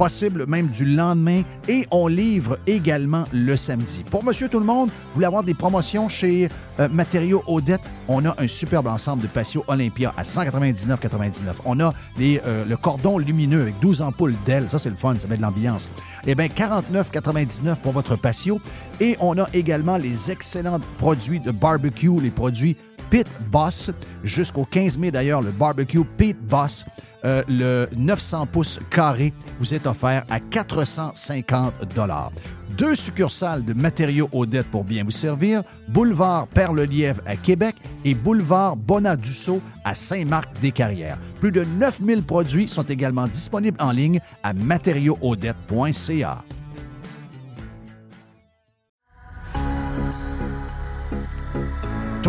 possible même du lendemain et on livre également le samedi. Pour Monsieur Tout le Monde, vous voulez avoir des promotions chez euh, Matériaux Odette, on a un superbe ensemble de patio Olympia à 199,99. On a les, euh, le cordon lumineux avec 12 ampoules d'ailes, ça c'est le fun, ça met de l'ambiance. Eh bien, 49,99 pour votre patio et on a également les excellents produits de barbecue, les produits Pit Boss jusqu'au 15 mai d'ailleurs, le barbecue Pit Boss. Euh, le 900 pouces carré vous est offert à 450 Deux succursales de matériaux Odette pour bien vous servir, boulevard Perle-Lièvre à Québec et boulevard Bonadusseau à Saint-Marc-des-Carrières. Plus de 9000 produits sont également disponibles en ligne à matériauxaudette.ca.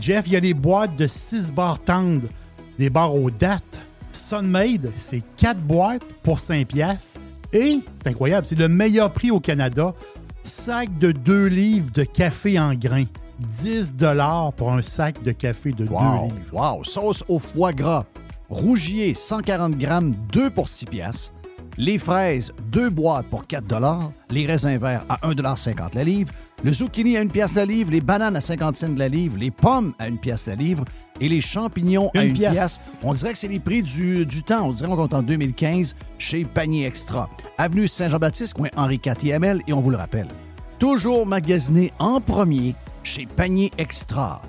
Jeff, il y a les boîtes de 6 barres tendres, des barres aux dates. Sunmade, c'est 4 boîtes pour 5 pièces. Et, c'est incroyable, c'est le meilleur prix au Canada. Sac de 2 livres de café en grains. 10 pour un sac de café de 2 livres. Wow! Sauce au foie gras. Rougier, 140 grammes, 2 pour 6 pièces. Les fraises, 2 boîtes pour 4 Les raisins verts à 1,50 la livre. Le zucchini à une pièce la livre, les bananes à 50 cents de la livre, les pommes à une pièce la livre et les champignons à une pièce. On dirait que c'est les prix du, temps. On dirait qu'on compte en 2015 chez Panier Extra. Avenue Saint-Jean-Baptiste, coin Henri IV et on vous le rappelle. Toujours magasiné en premier chez Panier Extra.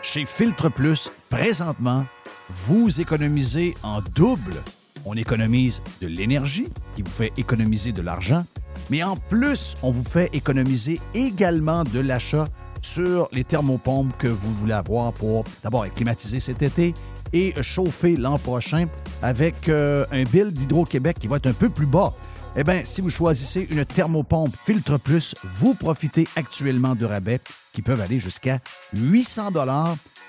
Chez Filtre Plus, présentement, vous économisez en double on économise de l'énergie qui vous fait économiser de l'argent, mais en plus, on vous fait économiser également de l'achat sur les thermopompes que vous voulez avoir pour d'abord climatiser cet été et chauffer l'an prochain avec euh, un bill d'Hydro-Québec qui va être un peu plus bas. Eh bien, si vous choisissez une thermopompe Filtre Plus, vous profitez actuellement de rabais qui peuvent aller jusqu'à 800 dollars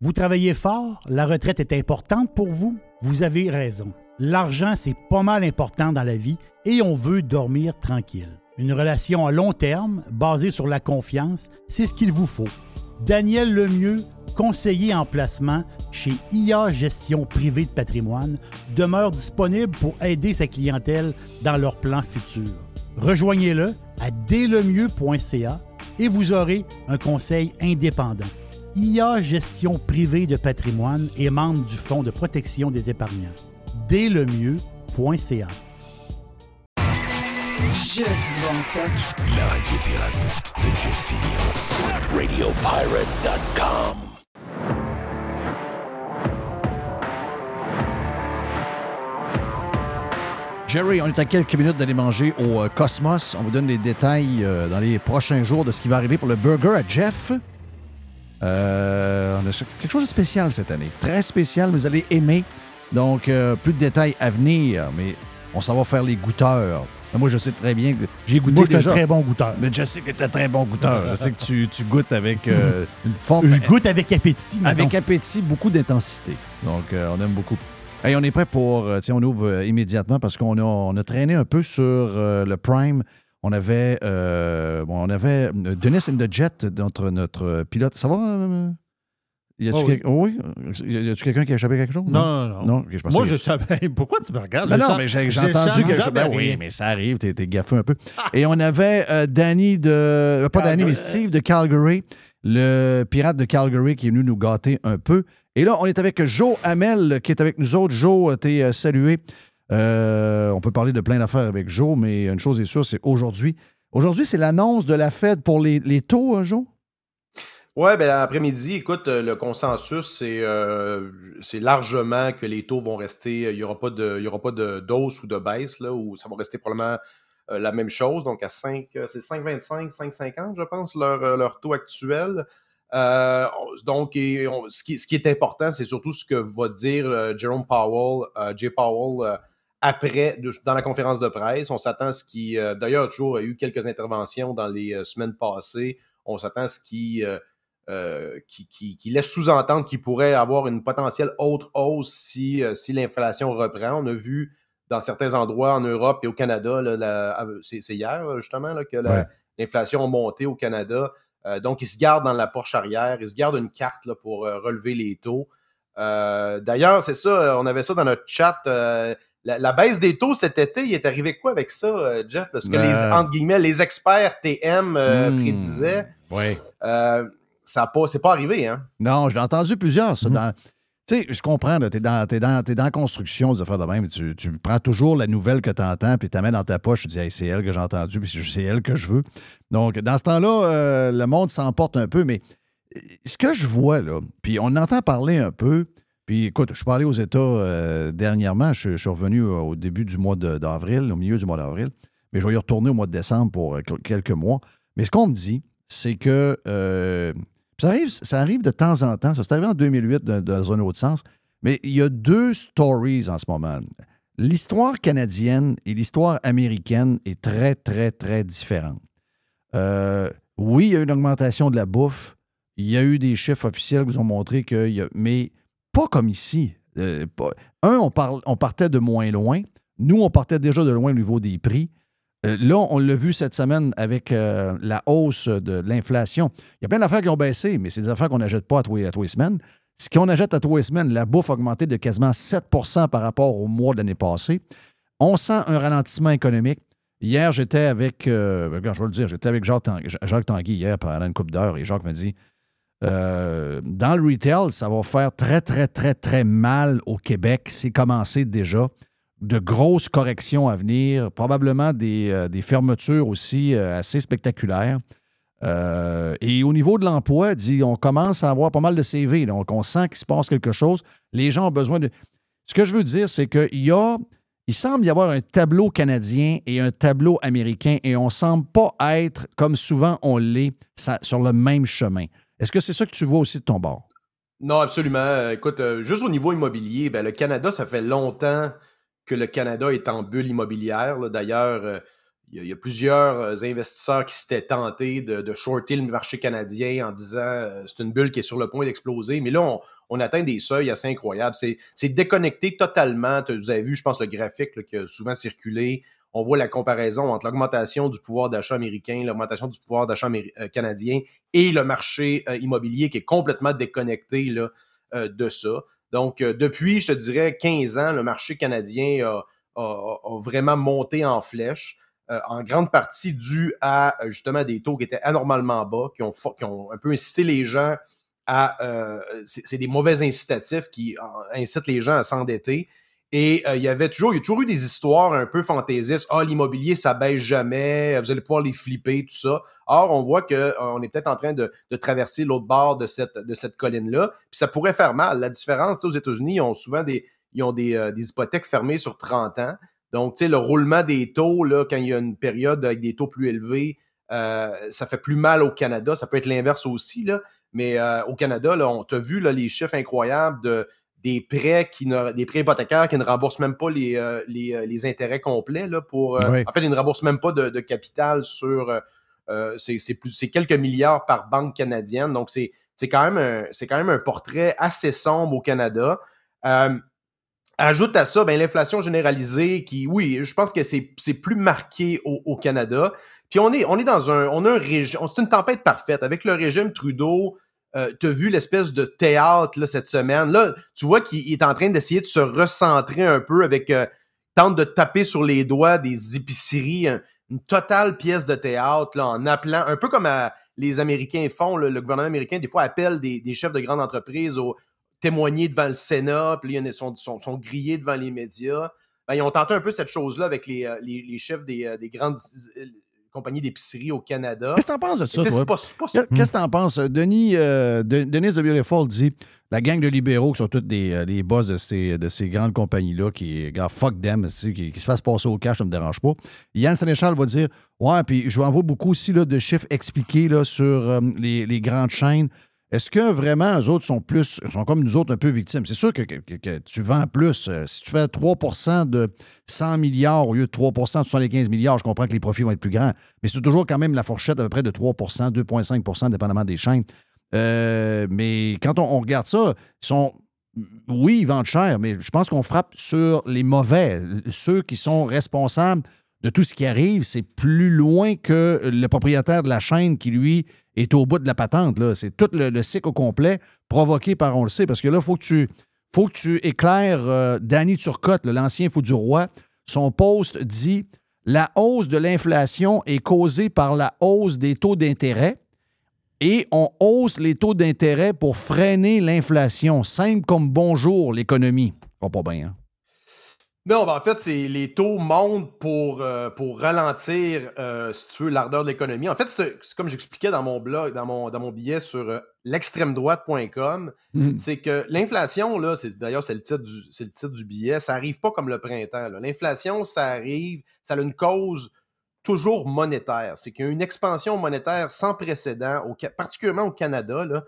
Vous travaillez fort, la retraite est importante pour vous, vous avez raison. L'argent, c'est pas mal important dans la vie et on veut dormir tranquille. Une relation à long terme, basée sur la confiance, c'est ce qu'il vous faut. Daniel Lemieux, conseiller en placement chez IA Gestion privée de patrimoine, demeure disponible pour aider sa clientèle dans leurs plans futurs. Rejoignez-le à dlemieux.ca et vous aurez un conseil indépendant. IA Gestion privée de patrimoine et membre du Fonds de protection des épargnants. Dès le mieux.ca. Juste bon La radio pirate de Jeff RadioPirate.com. Jerry, on est à quelques minutes d'aller manger au euh, Cosmos. On vous donne les détails euh, dans les prochains jours de ce qui va arriver pour le burger à Jeff. Euh, on a quelque chose de spécial cette année. Très spécial, vous allez aimer. Donc, euh, plus de détails à venir, mais on s'en va faire les goûteurs Moi, je sais très bien que j'ai goûté Moi, un très bon goûteur. Mais je sais que tu es un très bon goûteur. Je sais que tu, tu goûtes avec euh, une forme. Je goûte avec appétit. mettons. Avec appétit, beaucoup d'intensité. Donc, euh, on aime beaucoup. Hey, on est prêt pour. euh, tiens, on ouvre euh, immédiatement parce qu'on a, on a traîné un peu sur euh, le Prime. On avait, euh, bon, on avait euh, Dennis in the Jet, notre, notre pilote. Ça va? euh, Y a-tu Oh quel- oh oui? Y a-tu quelqu'un qui a échappé quelque chose? Non, non, non. Je Moi, que- je savais. Pourquoi tu me regardes? non, mais j'ai entendu quelque chose. Ben oui, mais ça arrive, t'es gaffé un peu. Et on avait euh, Danny de. Pas Danny, mais Steve de Calgary, le pirate de Calgary qui est venu nous gâter un peu. Et là, on est avec Joe Hamel qui est avec nous autres. Joe, t'es salué. Euh, on peut parler de plein d'affaires avec Joe, mais une chose est sûre, c'est aujourd'hui. Aujourd'hui, c'est l'annonce de la Fed pour les, les taux, hein, Joe? Ouais, ben après-midi, écoute, euh, le consensus, c'est euh, c'est largement que les taux vont rester, il n'y aura pas de, d'hausse ou de baisse, là, où ça va rester probablement la même chose. Donc à 5, euh, c'est 5,25, 5,50, je pense, leur, taux actuel. On- donc, ce, qui, ce qui est important, c'est surtout ce que va dire Jerome Powell, Jay Powell, après, dans la conférence de presse. On s'attend à ce qui, euh, d'ailleurs, toujours il y a eu quelques interventions dans les euh, semaines passées. On s'attend à ce qui, euh, euh, qui, qui- qui laisse sous-entendre qu'il pourrait avoir une potentielle autre hausse si, si l'inflation reprend. On a vu dans certains endroits en Europe et au Canada, ah, c'est hier justement là, que Ouais. l'inflation a monté au Canada. Donc, ils se gardent dans la Porsche arrière, ils se gardent une carte là, pour relever les taux. D'ailleurs, c'est ça, on avait ça dans notre chat. La, la baisse des taux cet été, il est arrivé quoi avec ça, euh, Jeff? là? Ce que les, Euh. entre guillemets, les experts TM euh, Hmm. prédisaient. Oui. Euh, ça pas, c'est pas arrivé, hein? Non, j'ai entendu plusieurs, Mhm. dans- Tu sais, je comprends, tu es dans, t'es dans, t'es dans la construction des affaires de même. Tu, tu prends toujours la nouvelle que tu entends, puis tu la mets dans ta poche, tu dis, Hey, c'est elle que j'ai entendue, puis c'est elle que je veux. Donc, dans ce temps-là, euh, le monde s'emporte un peu, mais ce que je vois, là, puis on entend parler un peu, puis écoute, je suis aux États euh, dernièrement, je, suis revenu au au début du mois d'avril, au milieu du mois d'avril, mais je vais y retourner au mois de décembre pour euh, quel- quelques mois. Mais ce qu'on me dit, c'est que euh, ça, arrive, ça arrive de temps en temps, ça s'est arrivé en 2008 dans, dans un autre sens, mais il y a deux stories en ce moment. L'histoire canadienne et l'histoire américaine est très, très, très différente. Euh, oui, il y a eu une augmentation de la bouffe. Il y a eu des chiffres officiels qui nous ont montré qu'il y a. Mais pas comme ici. Euh, un, on, partait de moins loin. Nous, on partait déjà de loin au niveau des prix. Euh, là, on l'a vu cette semaine avec euh, la hausse de l'inflation. Il y a plein d'affaires qui ont baissé, mais c'est des affaires qu'on n'achète pas à tous les, semaines. Ce qu'on achète à tous les semaines, la bouffe a augmenté de quasiment 7% par rapport au mois de l'année passée. On sent un ralentissement économique. Hier, j'étais avec, je vais dire, j'étais avec Jacques, Tanguy, Jacques Tanguy hier pendant une coupe d'heure et Jacques m'a dit euh, dans le retail, ça va faire très, très, très, très mal au Québec. C'est commencé déjà. De grosses corrections à venir, probablement des, euh, des fermetures aussi euh, assez spectaculaires. Et au niveau de l'emploi, dit, on commence à avoir pas mal de CV. Donc, on sent qu'il se passe quelque chose. Les gens ont besoin de. Ce que je veux dire, c'est qu'il y a. Il semble y avoir un tableau canadien et un tableau américain et on ne semble pas être, comme souvent on l'est, sur le même chemin. Est-ce que c'est ça que tu vois aussi de ton bord? Non, absolument. Euh, Écoute, euh, juste au niveau immobilier, ben, le Canada, ça fait longtemps que le Canada est en bulle immobilière. D'ailleurs, euh, il y, a- plusieurs investisseurs qui s'étaient tentés de, de shorter le marché canadien en disant euh, c'est une bulle qui est sur le point d'exploser. Mais là, on, atteint des seuils assez incroyables. C'est déconnecté totalement. Vous avez vu, je pense, le graphique qui a souvent circulé. On voit la comparaison entre l'augmentation du pouvoir d'achat américain, l'augmentation du pouvoir d'achat euh, canadien et le marché euh, immobilier qui est complètement déconnecté euh, de ça. Donc, depuis, je te dirais, 15 ans, le marché canadien a, vraiment monté en flèche, en grande partie dû à justement des taux qui étaient anormalement bas, qui ont, un peu incité les gens à... c'est des mauvais incitatifs qui incitent les gens à s'endetter. Et euh, il y avait toujours, il y a toujours eu des histoires un peu fantaisistes. Ah, l'immobilier, ça baisse jamais, vous allez pouvoir les flipper, tout ça. Or, on voit qu'on est peut-être en train de, de traverser l'autre bord de cette, de cette colline-là. Puis ça pourrait faire mal. La différence, aux États-Unis, ils ont souvent des, ils ont des, euh, des hypothèques fermées sur 30 ans. Donc, tu sais, le roulement des taux, là, quand il y a une période avec des taux plus élevés, euh, ça fait plus mal au Canada. Ça peut être l'inverse aussi, là. Mais euh, au Canada, là, on t'a vu là, les chiffres incroyables de, des prêts qui ne, des prêts hypothécaires qui ne remboursent même pas les, euh, les, les, intérêts complets là, pour En fait, ils ne remboursent même pas de, capital sur c'est quelques milliards par banque canadienne. Donc, c'est quand, même un, quand même un portrait assez sombre au Canada. Ajoute à ça ben, l'inflation généralisée qui, oui, je pense que c'est plus marqué au, Canada. Puis on est, on est dans un, on a un régime, c'est une tempête parfaite. Avec le régime Trudeau, euh, tu vu l'espèce de théâtre cette semaine? Là, tu vois qu'il est en train d'essayer de se recentrer un peu avec, euh, tente de taper sur les doigts des épiceries, une totale pièce de théâtre là, en appelant, un peu comme les Américains font, le gouvernement américain, des fois appelle des, chefs de grandes entreprises au, témoigner devant le Sénat, puis ils sont, grillés devant les médias. Ben, ils ont tenté un peu cette chose-là avec les, euh, chefs des, euh, des grandes euh, compagnies d'épicerie au Canada. Qu'est-ce que t'en penses de ça? Qu'est-ce que t'en penses? Denis, euh, Denis de Beautiful dit la gang de libéraux qui sont tous des, les boss de ces, de ces grandes compagnies-là, qui, gars, fuck them, qui, qui, se fassent passer au cash, ça ne me dérange pas. Yann Sénéchal va dire Ouais, puis je vous envoie beaucoup aussi là, de chiffres expliqués là, sur les, les grandes chaînes. Est-ce que vraiment, eux autres sont plus, sont comme nous autres un peu victimes? C'est sûr que, tu vends plus. Euh, si tu fais 3% de 100 milliards au lieu de 3 de 75 milliards, je comprends que les profits vont être plus grands. Mais c'est toujours quand même la fourchette à peu près de 3% 2,5% dépendamment des chaînes. Euh, mais quand on, regarde ça, ils sont. Oui, ils vendent cher, mais je pense qu'on frappe sur les mauvais, ceux qui sont responsables de tout ce qui arrive. C'est plus loin que le propriétaire de la chaîne qui, lui, est au bout de la patente. C'est tout le, cycle complet provoqué par, on le sait, parce que là, il faut que tu, faut que éclaires euh, Danny Turcotte, l'ancien fou du roi. Son poste dit La hausse de l'inflation est causée par la hausse des taux d'intérêt et on hausse les taux d'intérêt pour freiner l'inflation. Simple comme bonjour, l'économie. Pas bien, hein? Non, ben en fait, c'est les taux montent pour, euh, pour ralentir, euh, si tu veux, l'ardeur de l'économie. En fait, c'est comme j'expliquais dans mon blog, dans mon, dans mon billet sur euh, l'extrême-droite.com, mmh. c'est que l'inflation, là, c'est, d'ailleurs, c'est le, titre du, c'est le titre du billet, ça arrive pas comme le printemps. L'inflation, ça arrive, ça a une cause toujours monétaire. C'est qu'il y a une expansion monétaire sans précédent, au, particulièrement au Canada. Là,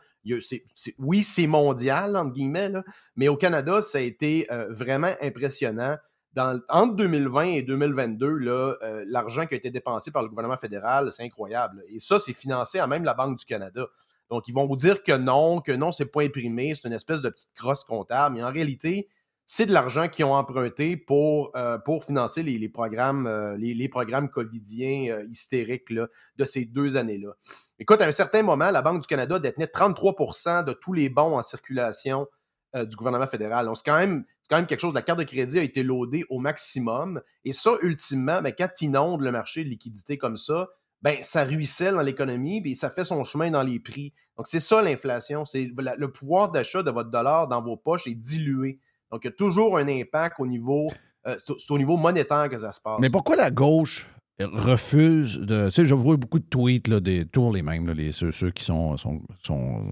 oui, c'est mondial, entre guillemets, là, mais au Canada, ça a été vraiment impressionnant entre 2020 et 2022, là, euh, l'argent qui a été dépensé par le gouvernement fédéral, c'est incroyable. Et ça, c'est financé à même la Banque du Canada. Donc, ils vont vous dire que non, que non, c'est pas imprimé, c'est une espèce de petite crosse comptable. Mais en réalité, c'est de l'argent qu'ils ont emprunté pour, euh, pour financer les, programmes, euh, les, programmes covidiens hystériques de ces deux années-là. Écoute, à un certain moment, la Banque du Canada détenait 33% de tous les bons en circulation du gouvernement fédéral. C'est quand même quelque chose. La carte de crédit a été loadée au maximum. Et ça, ultimement, ben, quand tu inondes le marché de liquidité comme ça, ben, ça ruisselle dans l'économie et ça fait son chemin dans les prix. Donc, c'est ça l'inflation. C'est le pouvoir d'achat de votre dollar dans vos poches est dilué. Donc, il y a toujours un impact au niveau, euh, au niveau monétaire que ça se passe. Mais pourquoi la gauche refuse de. Tu sais, je vois beaucoup de tweets, là, des, toujours les mêmes, les, ceux, qui sont. sont, sont,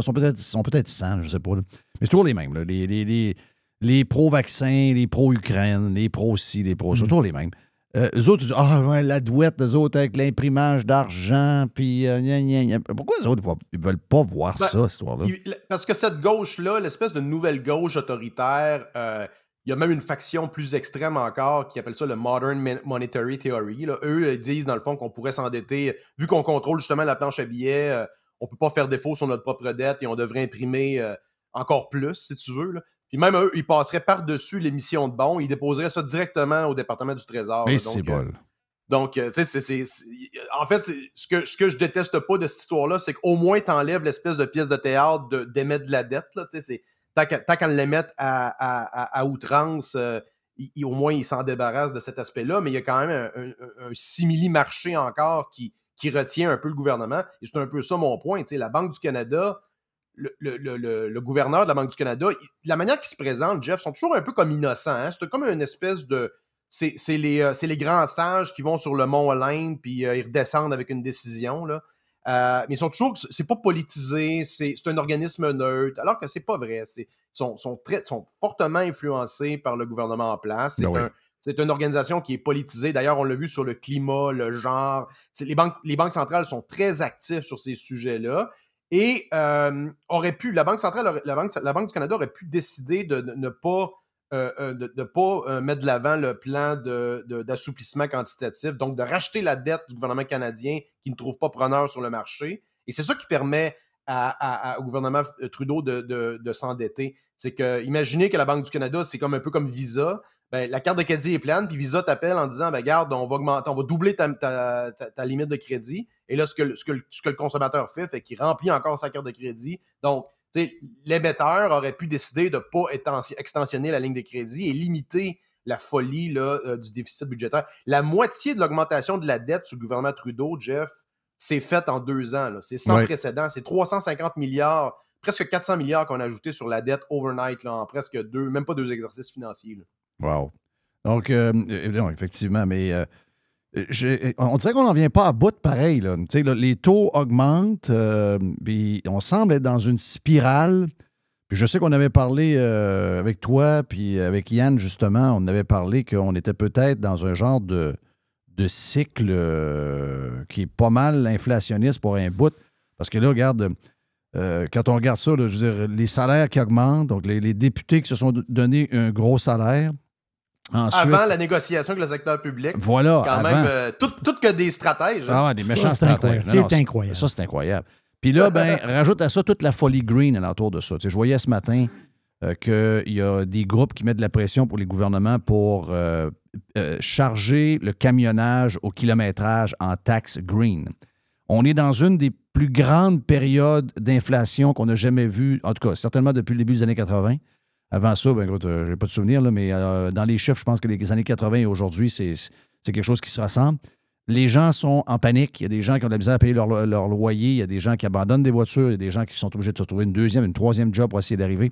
sont peut-être sont peut 100, je sais pas. Mais c'est toujours les mêmes. les, les, les pro-vaccins, les pro-Ukraine, les pro-ci, les pro-ça, mm. toujours les mêmes. Euh, eux autres, ah, ouais, la douette, eux autres, avec l'imprimage d'argent, puis euh, Pourquoi eux autres, ils veulent pas voir ben, ça, cette histoire-là? Parce que cette gauche-là, l'espèce de nouvelle gauche autoritaire, euh, il y a même une faction plus extrême encore qui appelle ça le Modern Monetary Theory. Eux disent, dans le fond, qu'on pourrait s'endetter, vu qu'on contrôle justement la planche à billets, on peut pas faire défaut sur notre propre dette et on devrait imprimer encore plus, si tu veux. Là. Puis même eux, ils passeraient par-dessus l'émission de bons, ils déposeraient ça directement au département du Trésor. Mais c'est bon. Donc, euh, tu sais, c'est. En fait, ce que, ce que je déteste pas de cette histoire-là, c'est qu'au moins, tu enlèves l'espèce de pièce de théâtre d'émettre de, la dette. Là, tant qu'à l'émettre à, à, outrance, euh, au moins, ils s'en débarrassent de cet aspect-là. Mais il y a quand même un, simili-marché encore qui, retient un peu le gouvernement. Et c'est un peu ça mon point. La Banque du Canada, le, gouverneur de la Banque du Canada, la manière qu'il se présente, Jeff, sont toujours un peu comme innocents. Hein. C'est comme une espèce de. C'est les, euh, les, grands sages qui vont sur le mont Olympe puis euh, ils redescendent avec une décision. Là. Euh, mais ils sont toujours. C'est pas politisé, c'est un organisme neutre, alors que c'est pas vrai. Ils sont, sont, très, sont fortement influencés par le gouvernement en place. C'est ben C'est une organisation qui est politisée. D'ailleurs, on l'a vu sur le climat, le genre. Les banques, les banques centrales sont très actives sur ces sujets-là. Et aurait pu, la Banque centrale, la Banque, la Banque du Canada aurait pu décider de, ne pas de ne pas mettre de l'avant le plan d'assouplissement quantitatif, donc de racheter la dette du gouvernement canadien qui ne trouve pas preneur sur le marché. Et c'est ça qui permet au gouvernement Trudeau de, s'endetter. C'est que, imaginez que la Banque du Canada, c'est comme un peu comme Visa. Ben, la carte de crédit est pleine, puis Visa t'appelle en disant ben, Garde, on va augmenter, on va doubler ta, limite de crédit. Et là, ce que, ce que, le consommateur fait, c'est qu'il remplit encore sa carte de crédit. Donc, l'émetteur aurait pu décider de ne pas extensionner la ligne de crédit et limiter la folie là, euh, du déficit budgétaire. La moitié de l'augmentation de la dette sous le gouvernement Trudeau, Jeff, c'est fait en deux ans. C'est sans précédent. C'est 350 milliards, presque 400 milliards qu'on a ajouté sur la dette overnight, là, en presque deux, même pas deux exercices financiers. Wow. Donc, euh, effectivement, mais euh, on dirait qu'on n'en vient pas à bout pareil. Là. les taux augmentent, euh, puis on semble être dans une spirale. Puis je sais qu'on avait parlé avec toi, puis avec Yann, justement, on avait parlé qu'on était peut-être dans un genre de cycle euh, qui est pas mal inflationniste pour un bout. Parce que là, regarde, euh, quand on regarde ça, les salaires qui augmentent, donc les, députés qui se sont donné un gros salaire. Avant la négociation avec le secteur public. Voilà. Quand même, euh, tout, que des stratèges. Hein. Ah, des méchants stratèges. C'est incroyable. Ça, c'est incroyable. Puis là, ben, rajoute à ça toute la folie green alentour de ça. Tu sais, je voyais ce matin qu'il y a des groupes qui mettent de la pression pour les gouvernements pour euh, charger le camionnage au kilométrage en taxe green. On est dans une des plus grandes périodes d'inflation qu'on a jamais vues, en tout cas, certainement depuis le début des années 80. Avant ça, ben, euh, je n'ai pas de souvenir, là, mais euh, dans les chiffres, je pense que les années 80 et aujourd'hui, c'est quelque chose qui se ressemble. Les gens sont en panique. Il y a des gens qui ont de la misère à payer leur, leur, loyer. Il y a des gens qui abandonnent des voitures. Il y a des gens qui sont obligés de se trouver une deuxième, une troisième job pour essayer d'arriver.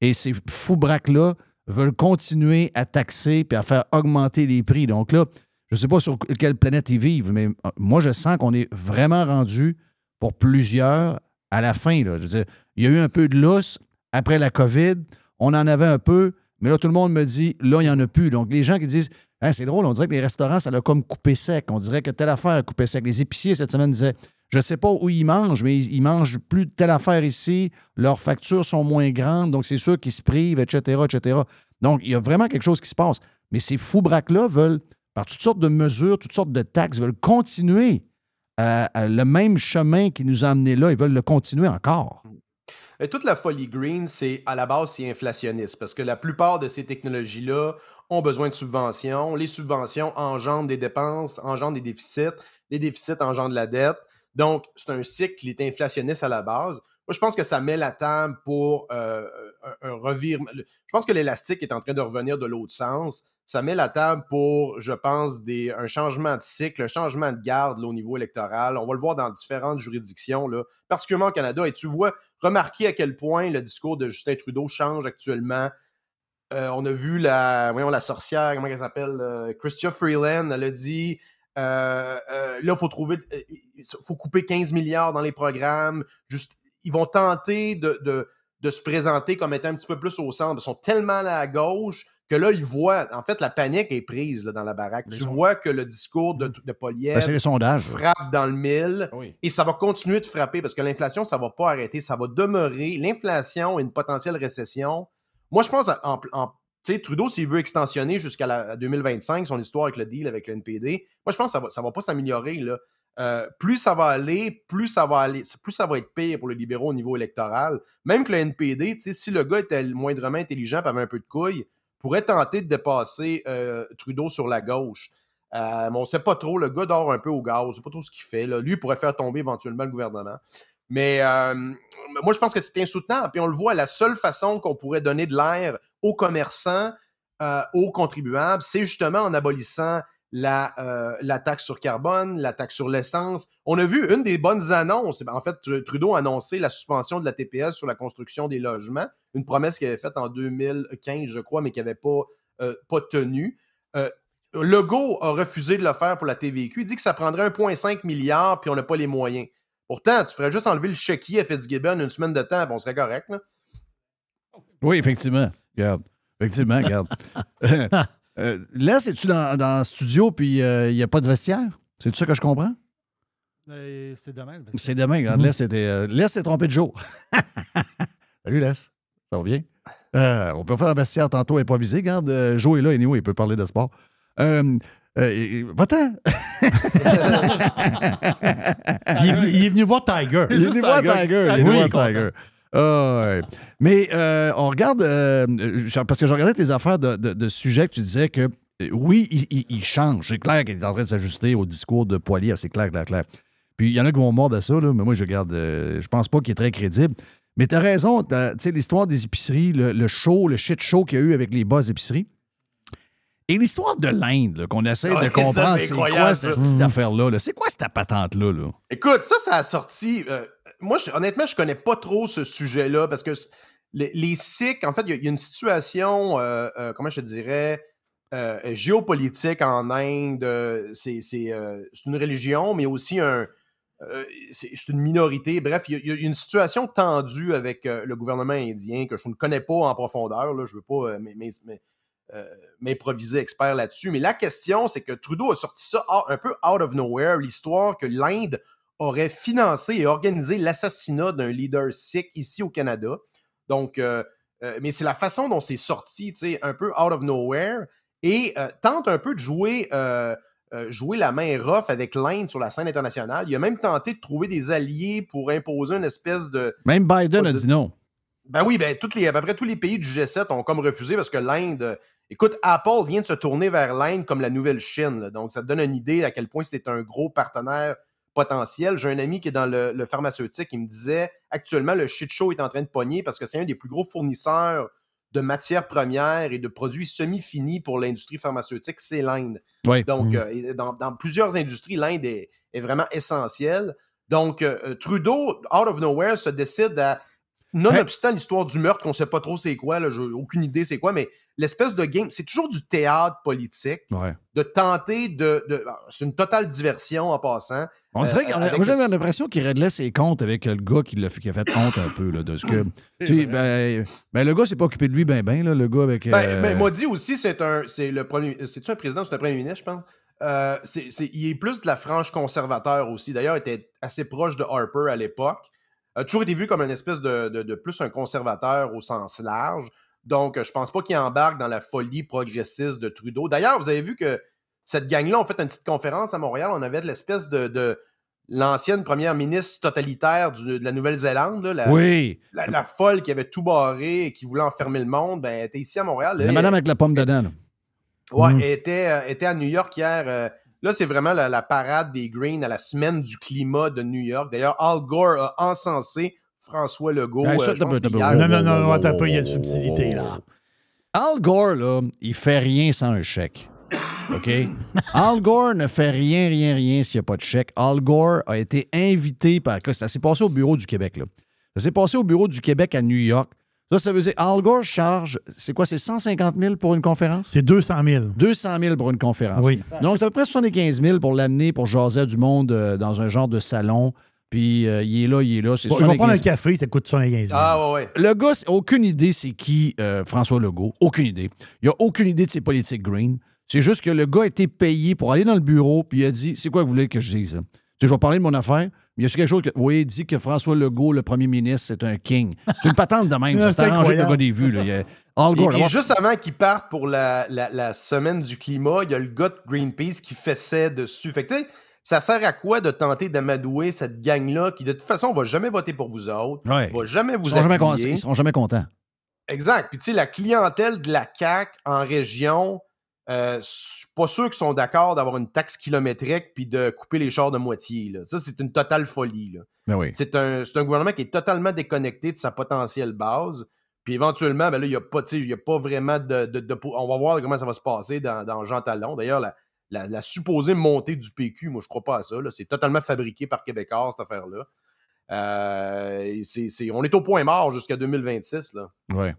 Et ces fous braques-là veulent continuer à taxer puis à faire augmenter les prix. Donc là, je ne sais pas sur quelle planète ils vivent, mais euh, moi, je sens qu'on est vraiment rendu pour plusieurs à la fin. Là. Je veux dire, il y a eu un peu de lousse après la COVID. On en avait un peu, mais là, tout le monde me dit, là, il n'y en a plus. Donc, les gens qui disent, hein, c'est drôle, on dirait que les restaurants, ça l'a comme coupé sec. On dirait que telle affaire a coupé sec. Les épiciers, cette semaine, disaient, je ne sais pas où ils mangent, mais ils, mangent plus de telle affaire ici. Leurs factures sont moins grandes, donc c'est sûr qu'ils se privent, etc., etc. Donc, il y a vraiment quelque chose qui se passe. Mais ces fous braques-là veulent, par toutes sortes de mesures, toutes sortes de taxes, veulent continuer le même chemin qui nous a amenés là. Ils veulent le continuer encore. Toute la folie green, c'est à la base, c'est inflationniste parce que la plupart de ces technologies-là ont besoin de subventions. Les subventions engendrent des dépenses, engendrent des déficits. Les déficits engendrent la dette. Donc, c'est un cycle qui est inflationniste à la base. Moi, je pense que ça met la table pour euh, un, revirement. Je pense que l'élastique est en train de revenir de l'autre sens. Ça met la table pour, je pense, un changement de cycle, un changement de garde au niveau électoral. On va le voir dans différentes juridictions, là, particulièrement au Canada. Et tu vois, remarquer à quel point le discours de Justin Trudeau change actuellement. Euh, on a vu la, voyons, la sorcière, comment elle s'appelle? Euh, Christian Freeland, elle a dit euh, là, il faut trouver, faut couper 15 milliards dans les programmes. Juste, ils vont tenter de, se présenter comme étant un petit peu plus au centre. Ils sont tellement à la gauche que là, ils voient, en fait, la panique est prise dans la baraque. tu vois que le discours de, de ben, frappe dans le mille et ça va continuer de frapper parce que l'inflation, ça ne va pas arrêter, ça va demeurer. L'inflation et une potentielle récession. Moi, je pense, en, tu sais, Trudeau, s'il veut extensionner jusqu'à 2025 son histoire avec le deal avec le NPD, moi, je pense que ça ne va, va pas s'améliorer. Euh, plus ça va aller, plus ça va aller, plus ça va être pire pour les libéraux au niveau électoral. Même que le NPD, si le gars était moindrement intelligent et avait un peu de couilles, pourrait tenter de dépasser euh, Trudeau sur la gauche. Euh, mais on ne sait pas trop. Le gars dort un peu au gaz. On ne sait pas trop ce qu'il fait. Lui, il pourrait faire tomber éventuellement le gouvernement. Mais moi, je pense que c'est insoutenable. Puis on le voit, la seule façon qu'on pourrait donner de l'air aux commerçants, aux contribuables, c'est justement en abolissant la, euh, la, taxe sur carbone, la taxe sur l'essence. On a vu une des bonnes annonces. En fait, Trudeau a annoncé la suspension de la TPS sur la construction des logements, une promesse qu'il avait faite en 2015, je crois, mais qui n'avait pas, euh, pas tenu. Euh, Legault a refusé de le faire pour la TVQ. Il dit que ça prendrait 1,5 milliard, puis on n'a pas les moyens. Pourtant, tu ferais juste enlever le chéquier à Fitzgibbon une semaine de temps, puis on serait correct. Oui, effectivement. Regarde. Effectivement, regarde. Euh, là, c'est-tu dans, dans, le studio puis il euh, n'y a pas de vestiaire? C'est ça que je comprends? Euh, c'est demain. le C'est demain. Regarde, Mhm. Les s'est trompé de jour. Salut, Les. Ça va bien? Euh, on peut faire un vestiaire tantôt improvisé. Regarde, Joe est là, anyway, il peut parler de sport. Euh, euh, Va-t'en! Il est, venu, il est venu voir Tiger. Il est venu voir Tiger. Il est venu Oui, voir content. Tiger. Ah, ouais. Mais euh, on regarde, euh, parce que je regardais tes affaires de, de, de sujets que tu disais que euh, oui, il, il- il change. C'est clair qu'il est en train de s'ajuster au discours de Poilier. C'est clair, clair, clair. Puis il y en a qui vont mordre à ça, là, mais moi, je regarde, je pense pas qu'il est très crédible. Mais tu as raison, tu sais, l'histoire des épiceries, le, le show, le shit show qu'il y a eu avec les boss d'épicerie. Et l'histoire de l'Inde, qu'on essaie Ouais, de ça, comprendre, c'est quoi cette, affaire-là? là? C'est quoi cette patente-là? Là? Écoute, ça, ça a sorti. euh, moi, honnêtement, je connais pas trop ce sujet-là parce que les, les Sikhs, en fait, il y a- une situation, euh, euh, comment je dirais, euh, géopolitique en Inde. C'est une religion, mais aussi un. c'est une minorité. Bref, il y, y a une situation tendue avec le gouvernement indien que je ne connais pas en profondeur. Là, je ne veux pas m'improviser expert là-dessus. Mais la question, c'est que Trudeau a sorti ça un peu out of nowhere, l'histoire que l'Inde aurait financé et organisé l'assassinat d'un leader sikh ici au Canada. Donc, euh, euh, mais c'est la façon dont c'est sorti, tu sais, un peu out of nowhere, et euh, tente un peu de jouer, jouer la main rough avec l'Inde sur la scène internationale. Il a même tenté de trouver des alliés pour imposer une espèce de, Même Biden a dit non. ben oui, ben toutes les, à peu près tous les pays du G7 ont comme refusé parce que l'Inde. Écoute, Apple vient de se tourner vers l'Inde comme la nouvelle Chine. là. donc, ça te donne une idée à quel point c'est un gros partenaire potentiel. J'ai un ami qui est dans le, le pharmaceutique, il me disait actuellement le shit show est en train de pogner parce que c'est un des plus gros fournisseurs de matières premières et de produits semi-finis pour l'industrie pharmaceutique, c'est l'Inde. Oui. Donc, Mhm. euh, dans, dans plusieurs industries, l'Inde est, est vraiment essentielle. Donc, euh, Trudeau, out of nowhere, se décide à, nonobstant l'histoire du meurtre, qu'on ne sait pas trop c'est quoi, là, j'ai aucune idée c'est quoi, mais l'espèce de game, c'est toujours du théâtre politique, Ouais. de tenter de. de- c'est une totale diversion en passant. On dirait Euh, avec moi, j'avais l'impression qu'il réglait ses comptes avec le gars qui, qui a fait honte un peu là, de ce que. tu sais, ben, ben, le gars s'est pas occupé de lui, ben, ben, là, le gars avec. Ben, euh, ben, aussi, c'est un. C'est le premier. C'est-tu un président c'est un premier ministre, je pense? Euh, c'est, c'est- il est plus de la frange conservateur aussi. D'ailleurs, il était assez proche de Harper à l'époque. A toujours été vu comme une espèce de, de- de plus un conservateur au sens large. Donc, euh, je pense pas qu'il embarque dans la folie progressiste de Trudeau. D'ailleurs, vous avez vu que cette gang-là ont fait une petite conférence à Montréal. On avait de l'espèce de. de l'ancienne première ministre totalitaire du- de la Nouvelle-Zélande, la, Oui. la, la folle qui avait tout barré et qui voulait enfermer le monde, ben, elle était ici à Montréal. là, La madame avec la pomme dedans. là. Ouais, Mhm. elle était, euh, était à New York hier. euh, là, c'est vraiment la, la parade des Greens à la semaine du climat de New York. D'ailleurs, Al Gore a encensé François Legault. Ça, euh, peu, hier. Non, non, non, attends un peu, il y a une subtilité, là. Al Gore, là, il fait rien sans un chèque. OK? Al Gore ne fait rien, rien, rien s'il n'y a pas de chèque. Al Gore a été invité par. Ça s'est passé au bureau du Québec, là. Ça s'est passé au bureau du Québec à New York. Ça, ça veut dire Al Gore charge, c'est quoi, c'est 150 000 pour une conférence? C'est 200 000. 200 000 pour une conférence. Oui. Donc, c'est à peu près 75 000 pour l'amener pour jaser du monde euh, dans un genre de salon. Puis, euh, il est là, il est là. C'est Bon, ils vont prendre un 75 café, ça coûte 75 000. Ah, ouais, ouais. le gars, aucune idée c'est qui euh, François Legault. Aucune idée. Il a aucune idée de ses politiques green. C'est juste que le gars a été payé pour aller dans le bureau, puis il a dit C'est quoi que vous voulez que je dise? Tu sais, je vais parler de mon affaire, il y a quelque chose que. Oui, il dit que François Legault, le premier ministre, c'est un king. C'est une patente de même. C'est arrangé avec le gars des vues. Là. Il y a Al Et, Gore. et juste avant qu'ils partent pour la, la- la semaine du climat, il y a le gars de Greenpeace qui fessait dessus. Fait que, tu sais, ça sert à quoi de tenter d'amadouer cette gang-là qui, de toute façon, va jamais voter pour vous autres, Ouais. va jamais Ils vous seront jamais, ils seront jamais contents. Exact. Puis, tu sais, la clientèle de la CAQ en région, euh, je suis pas sûr qu'ils sont d'accord d'avoir une taxe kilométrique puis de couper les chars de moitié. là. Ça, c'est une totale folie. Ben oui. C'est un, gouvernement qui est totalement déconnecté de sa potentielle base. Puis éventuellement, ben là, il n'y a, pas, y a pas vraiment de, de- de- On va voir comment ça va se passer dans, dans Jean Talon. D'ailleurs, la, la- la supposée montée du PQ, moi, je crois pas à ça. C'est totalement fabriqué par Québécois, cette affaire-là. Euh, on est au point mort jusqu'à 2026. Là. Ouais.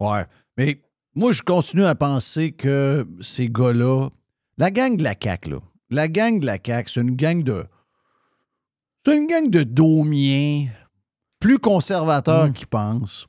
Ouais. Mais moi, je continue à penser que ces gars-là, la gang de la CAQ, là, la gang de la CAQ, c'est une gang de. C'est une gang de daumiens plus conservateurs Mm. qui pensent.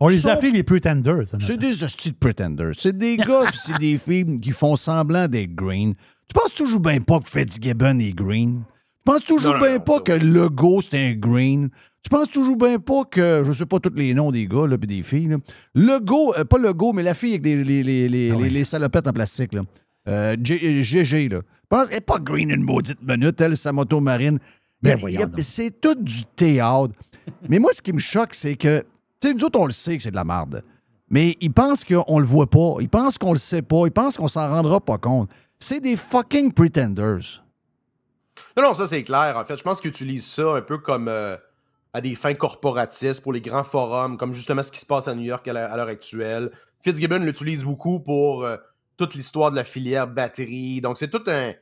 On les Sont- a appelés les pretenders. ça, C'est des hosties de pretenders. C'est des gars puis c'est des filles qui font semblant d'être green. Tu penses toujours bien pas que Fitzgibbon est green? Tu penses toujours bien pas que le go, c'est un green? Tu penses toujours bien pas que, je sais pas tous les noms des gars et des filles. Le go, euh, pas le go, mais la fille avec les, les, les, ah les salopettes en plastique. Là. Euh, GG, là. Pense qu'elle n'est pas green une maudite minute, elle, sa moto marine. Ben c'est tout du théâtre. mais moi, ce qui me choque, c'est que, tu sais, nous autres, on le sait que c'est de la merde. Mais ils pensent qu'on le voit pas. Ils pensent qu'on le sait pas. Ils pensent qu'on s'en rendra pas compte. C'est des fucking pretenders. Non, non, ça, c'est clair. En fait, je pense qu'ils utilisent ça un peu comme euh, à des fins corporatistes pour les grands forums, comme justement ce qui se passe à New York à l'heure actuelle. Fitzgibbon l'utilise beaucoup pour. Euh, toute l'histoire de la filière batterie. Donc, c'est tout un.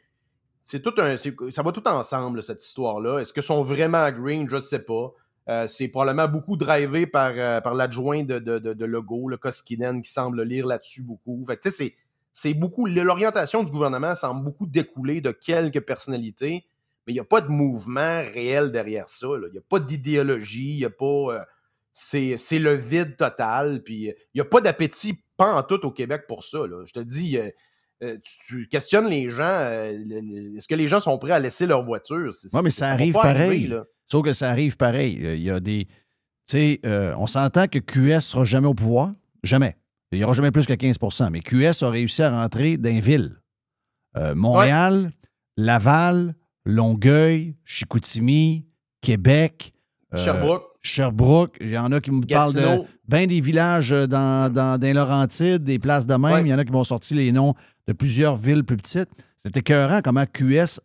C'est tout un. Ça va tout ensemble, cette histoire-là. Est-ce que sont vraiment green? Je ne sais pas. Euh, c'est probablement beaucoup drivé par, euh, par l'adjoint de, de, de, logo, le Koskinen, qui semble lire là-dessus beaucoup. Fait que, c'est, c'est beaucoup. L'orientation du gouvernement semble beaucoup découler de quelques personnalités, mais il n'y a pas de mouvement réel derrière ça. Il n'y a pas d'idéologie, il n'y a pas. Euh, c'est, c'est le vide total, puis il n'y a pas d'appétit pas en tout au Québec pour ça. Je te dis, euh, euh, tu, questionnes les gens. Euh, est-ce que les gens sont prêts à laisser leur voiture? Oui, mais ça, arrive pareil. Sauf que ça arrive pareil. Il y a des. Tu sais, on s'entend que QS ne sera jamais au pouvoir. Jamais. Il n'y aura jamais plus que 15% Mais QS a réussi à rentrer dans les villes. Montréal, Laval, Longueuil, Chicoutimi, Québec. Sherbrooke. Sherbrooke. Il y en a qui me parlent de bien des villages euh, dans, dans, Laurentides, des places de même. Il y en a qui vont sortir les noms de plusieurs villes plus petites. C'est écœurant comment QS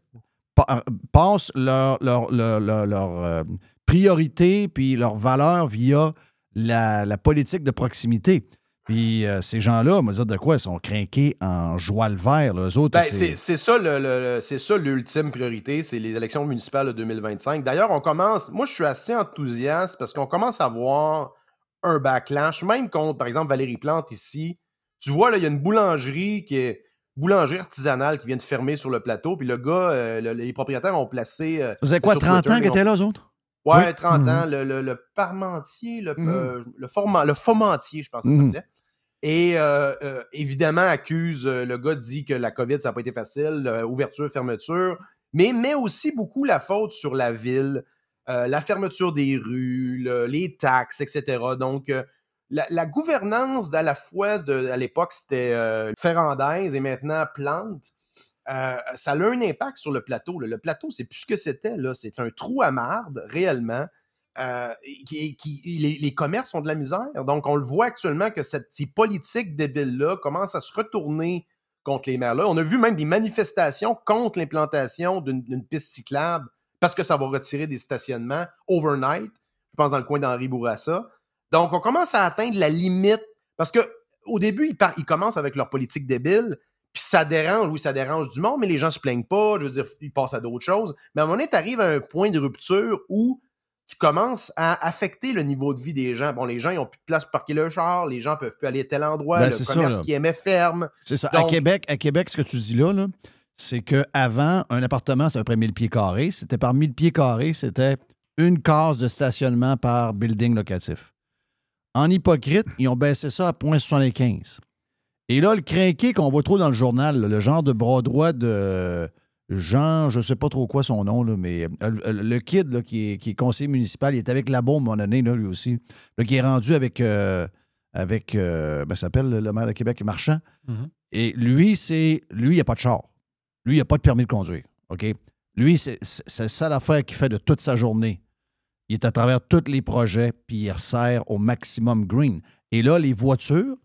euh, passe leur, leur, euh, priorité puis leur valeur via la, politique de proximité. Puis ces gens-là, on va dire de quoi, ils sont craqués en joie le vert. autres, ben, c'est ça le, ça l'ultime priorité, c'est les élections municipales de 2025. D'ailleurs, on commence, moi je suis assez enthousiaste parce qu'on commence à voir un backlash, même contre, par exemple, Valérie Plante ici. Tu vois, là, il y a une boulangerie qui est boulangerie artisanale qui vient de fermer sur le plateau. Puis le gars, euh, les propriétaires ont placé. Euh, Vous avez quoi, 30 ans qu'ils étaient là, eux autres? Ouais, 30 mhm. ans. Le, parmentier, le, mhm. euh, le, fomentier, je pense que ça mhm. s'appelait. Et évidemment, accuse, le gars dit que la COVID, ça n'a pas été facile, ouverture, fermeture, mais met aussi beaucoup la faute sur la ville, euh, la fermeture des rues, les taxes, etc. Donc, euh, la, gouvernance à la fois de, à l'époque, c'était euh, Ferrandaise et maintenant Plante. ça a un impact sur le plateau. Le plateau, c'est plus ce que c'était. C'est un trou à marde, réellement. Qui, les, commerces ont de la misère. Donc, on le voit actuellement que cette, ces politiques débiles-là commencent à se retourner contre les maires-là. On a vu même des manifestations contre l'implantation d'une piste cyclable parce que ça va retirer des stationnements overnight. Je pense dans le coin d'Henri Bourassa. Donc, on commence à atteindre la limite parce que au début, ils, ils commencent avec leur politique débile, puis ça dérange, oui, ça dérange du monde, mais les gens se plaignent pas, je veux dire, ils passent à d'autres choses. Mais à un moment donné, tu arrives à un point de rupture où tu commences à affecter le niveau de vie des gens. Bon, les gens, ils n'ont plus de place pour parquer le char, les gens peuvent plus aller à tel endroit, ben, le commerce qui aimait ferme. C'est ça. à, Québec, à Québec, ce que tu dis là, là c'est qu'avant, un appartement, c'est à peu près 1000 pieds carrés. C'était par 1000 pieds carrés, c'était une case de stationnement par building locatif. En hypocrite, ils ont baissé ça à 0,75. Et là, le crinqué qu'on voit trop dans le journal, le genre de bras droit de Jean, je ne sais pas trop quoi son nom, mais euh, le kid qui, est, conseiller municipal, il est avec la bombe, mon année, lui aussi, qui est rendu avec, euh, avec euh, ben, s'appelle le maire de Québec, Marchand. Mm-hmm. Et lui, c'est lui, il n'y a pas de char. Lui, il n'a pas de permis de conduire. OK? Lui, c'est ça l'affaire qu'il fait de toute sa journée. Il est à travers tous les projets, puis il resserre au maximum green. Et là, les voitures,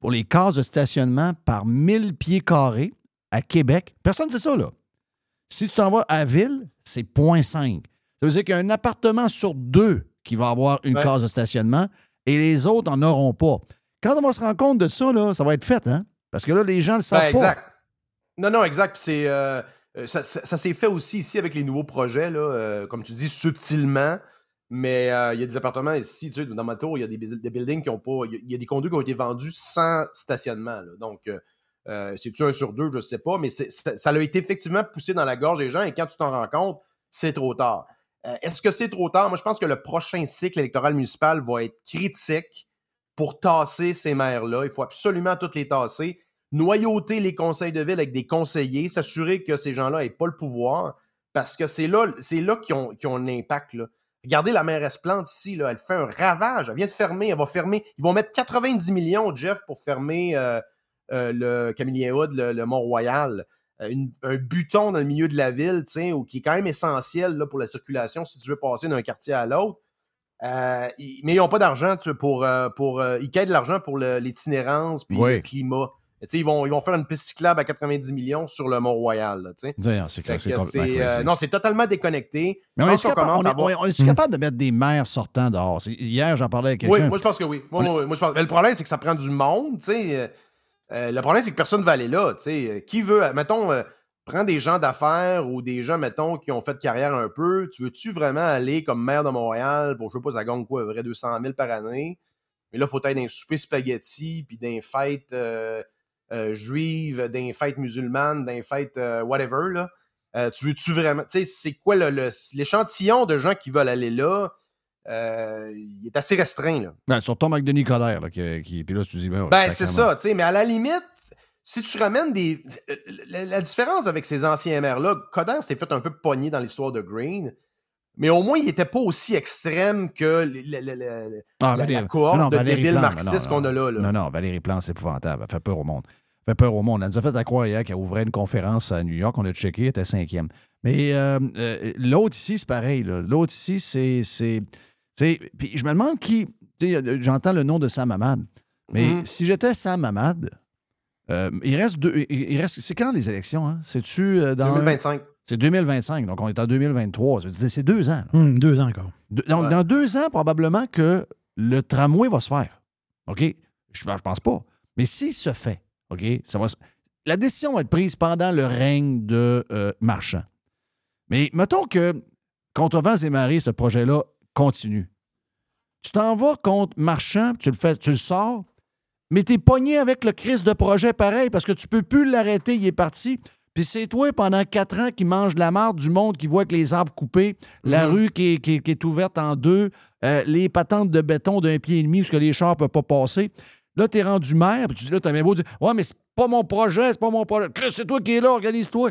pour les cases de stationnement par 1000 pieds carrés à Québec, personne ne sait ça, là. Si tu t'en vas à Ville, c'est 0.5. Ça veut dire qu'il y a un appartement sur deux qui va avoir une case de stationnement et les autres n'en auront pas. Quand on va se rendre compte de ça, là, ça va être fait, hein? Parce que là, les gens le savent ben, exact. Non, non, exact. C'est, euh, euh, ça, s'est fait aussi ici avec les nouveaux projets, là, euh, comme tu dis, subtilement. Mais il y a des appartements ici, tu sais, dans ma tour, il y a des, des, buildings qui ont pas. Il y, a des conduits qui ont été vendus sans stationnement. Donc, c'est-tu un sur deux, je ne sais pas, mais ça a été effectivement poussé dans la gorge des gens et quand tu t'en rends compte, c'est trop tard. Est-ce que c'est trop tard? Moi, je pense que le prochain cycle électoral municipal va être critique pour tasser ces maires-là. Il faut absolument toutes les tasser noyauter les conseils de ville avec des conseillers, s'assurer que ces gens-là n'aient pas le pouvoir. parce que c'est là, là qu'ils ont, qu'ils ont un impact. Regardez la mairesse Plante ici, elle fait un ravage. Elle vient de fermer, elle va fermer. Ils vont mettre 90 millions, Jeff, pour fermer euh, euh, le Camillien Hood, le, le Mont-Royal. Euh, une- un buton dans le milieu de la ville, qui est quand même essentiel là, pour la circulation si tu veux passer d'un quartier à l'autre. Euh, ils- mais ils n'ont pas d'argent pour. euh, pour euh, ils quittent de l'argent pour l'itinérance puis Oui. le climat. Ils vont, ils vont faire une piste cyclable à 90 millions sur le Mont-Royal. Non, C'est euh, non, totalement déconnecté. Mais on Je est pense qu'on capable, on à est- on est- on est-tu capable de mettre des maires sortants dehors? Hier, j'en parlais avec Oui, quelqu'un. moi je pense que oui. Moi, je pense... mais le problème, c'est que ça prend du monde. sais. Euh, le problème, c'est que personne ne va aller là. Euh, Qui veut, euh, mettons, prends des gens d'affaires ou des gens, mettons, qui ont fait carrière un peu. Tu veux-tu vraiment aller comme maire de Montréal pour, je sais pas, ça gagne quoi, à près 200 000 par année? Mais là, il faut être d'un souper spaghetti, puis d'un fête euh, juive, d'un fête musulmane, d'un fête whatever. Tu veux-tu vraiment. Tu sais, c'est quoi l'échantillon de gens qui veulent aller là? Euh, il est assez restreint. Là. Ben, sur ton avec Denis Coderre, là, qui, qui- puis là, tu dis, ben, Ben, c'est ça, tu sais, mais à la limite, si tu ramènes des. La, la différence avec ces anciens maires-là, Coder s'est fait un peu pogner dans l'histoire de Green, mais au moins, il n'était pas aussi extrême que le- le- le- le- Ah, la, cohorte non, non, de Valérie débiles Plante, marxistes qu'on a là. là. Non, non, Valérie Plante, c'est épouvantable. Elle fait peur au monde. Elle fait peur au monde. Elle nous a fait à croire hier qu'elle ouvrait une conférence à New York. On a checké, elle était cinquième. Mais euh, euh, l'autre ici, c'est pareil. L'autre ici, c'est. Puis je me demande qui. sais, J'entends le nom de Sam Hamad. Mais Mhm. si j'étais Sam Hamad, euh, il reste deux. il- reste, c'est quand les élections? Hein? C'est-tu euh, dans. 2025. C'est 2025, donc on est en 2023. Ça veut dire, C'est deux ans. Hum, deux ans encore. De- donc, Ouais. dans deux ans, probablement que le tramway va se faire. OK? Je ne pense pas. Mais s'il se fait, OK, ça va se- la décision va être prise pendant le règne de euh, Marchand. Mais mettons que contre vents et marées, ce projet-là continue. Tu t'en vas contre Marchand, tu le fais, tu le sors, mais tu es pogné avec le crise de projet pareil parce que tu peux plus l'arrêter, il est parti. Puis c'est toi pendant quatre ans qui mange de la marde du monde qui voit que les arbres coupés, la Mhm. rue qui est, qui est- qui est ouverte en deux, euh, les patentes de béton d'un pied et demi parce que les chars ne peuvent pas passer. Là, tu es rendu maire, puis tu dis là, t'as bien beau dire Ouais, mais c'est pas mon projet, c'est pas mon projet. Chris, c'est toi qui es là, organise-toi.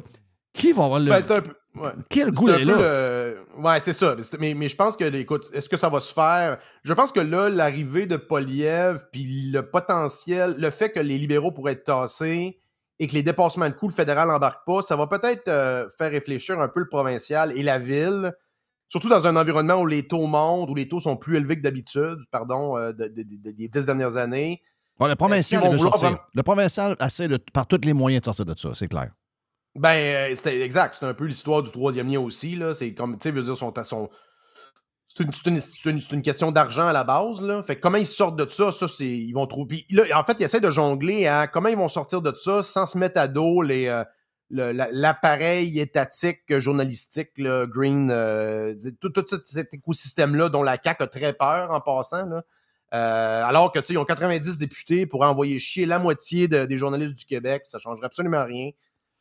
Qui va avoir le. Ben, c'est un peu. Ouais. Quel goût est là? le- Ouais, c'est ça. Mais Mais, je pense que, écoute, est-ce que ça va se faire? Je pense que là, l'arrivée de Poliev, puis le potentiel, le fait que les libéraux pourraient être tassés et que les dépassements de coûts, le fédéral n'embarque pas, ça va peut-être euh, faire réfléchir un peu le provincial et la ville. Surtout dans un environnement où les taux montent, où les taux sont plus élevés que d'habitude, pardon, euh, de- de- de- des dix dernières années. Bon, le provincial il veut sortir. Le provincial essaie de, par tous les moyens de sortir de ça, c'est clair. Ben, euh, c'était exact. C'est un peu l'histoire du troisième lien aussi. C'est comme, tu sais, veut dire, c'est une, une- une- question d'argent à la base. Là. Fait que comment ils sortent de ça, ça, c'est. Ils vont trouver. Là, en fait, ils essaient de jongler à comment ils vont sortir de ça sans se mettre à dos les. euh, le- la- l'appareil étatique euh, journalistique, là, Green, tout, tout cet- écosystème-là dont la CAQ a très peur en passant. Alors que, tu sais, ils ont 90 députés pour envoyer chier la moitié de- des journalistes du Québec, ça changerait absolument rien.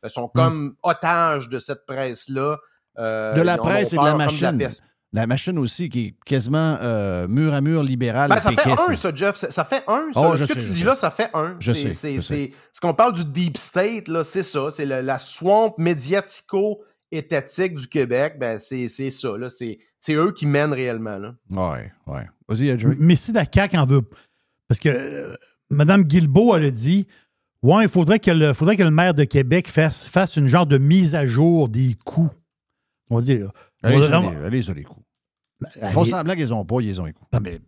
Ils sont comme otages de cette presse-là. Euh, Hmm. De la presse et de la machine. La machine aussi, qui est quasiment euh, mur à mur libéral. Ben, ça fait un, ça, Jeff. Ça, ça fait un, ça. Oh, Ce que sais, tu dis sais. là, ça fait un. Je sais, c'est- je sais. c'est- Ce qu'on parle du deep state, là, c'est ça. C'est le- la swamp médiatico-étatique du Québec. Ben, c'est c'est ça. là. C'est c'est eux qui mènent réellement. Là. Ouais, ouais. Vas-y, Adjoint. Mais si la CAQ en veut. Parce que euh, Mme Guilbeault, elle a dit Ouais, il faudrait que, le, faudrait que le maire de Québec fasse, fasse une genre de mise à jour des coûts. On va dire. Allez, on on- les, allez, les coups. Ben, Ils font allez- semblant qu'ils ont pas, ils ont les coups. Non, mais,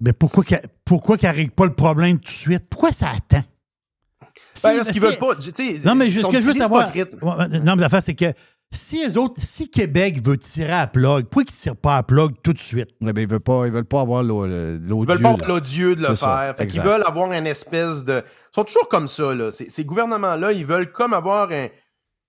mais pourquoi qu'elle pourquoi règle pas le problème tout de suite? Pourquoi ça attend? Si- Ben, parce qu'ils si- veulent pas. Non, mais ce que je veux savoir. Non, mais l'affaire, c'est que si les autres, si Québec veut tirer à plug, pourquoi qu'ils ne tirent pas à plug tout de suite? Ouais, ben, ils veulent pas, ils veulent pas avoir l'eau- le- Ils l'odieux. veulent pas l'odieux de le ça, faire. Fait exact. veulent avoir une espèce de. Ils sont toujours comme ça, là. Ces, ces gouvernements-là, ils veulent comme avoir un-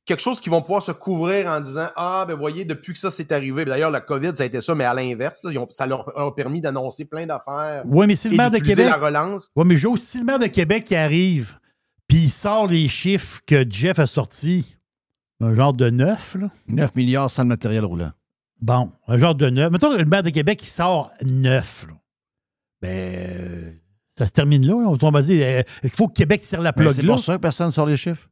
quelque chose qu'ils vont pouvoir se couvrir en disant Ah, ben voyez, depuis que ça s'est arrivé. D'ailleurs, la COVID, ça a été ça, mais à l'inverse. Ils Ça leur a permis d'annoncer plein d'affaires. Oui, mais si le maire de Québec. la relance. Oui, mais Joe, si le maire de Québec qui arrive, puis il sort les chiffres que Jeff a sortis, un genre de neuf, là. 9 milliards sans le matériel roulant. Bon, un genre de neuf. Mettons que le maire de Québec, sort neuf, là. Ben, euh, ça se termine là. On va dire, euh, il faut que Québec tire la plug c'est pour ça que personne ne sort les chiffres.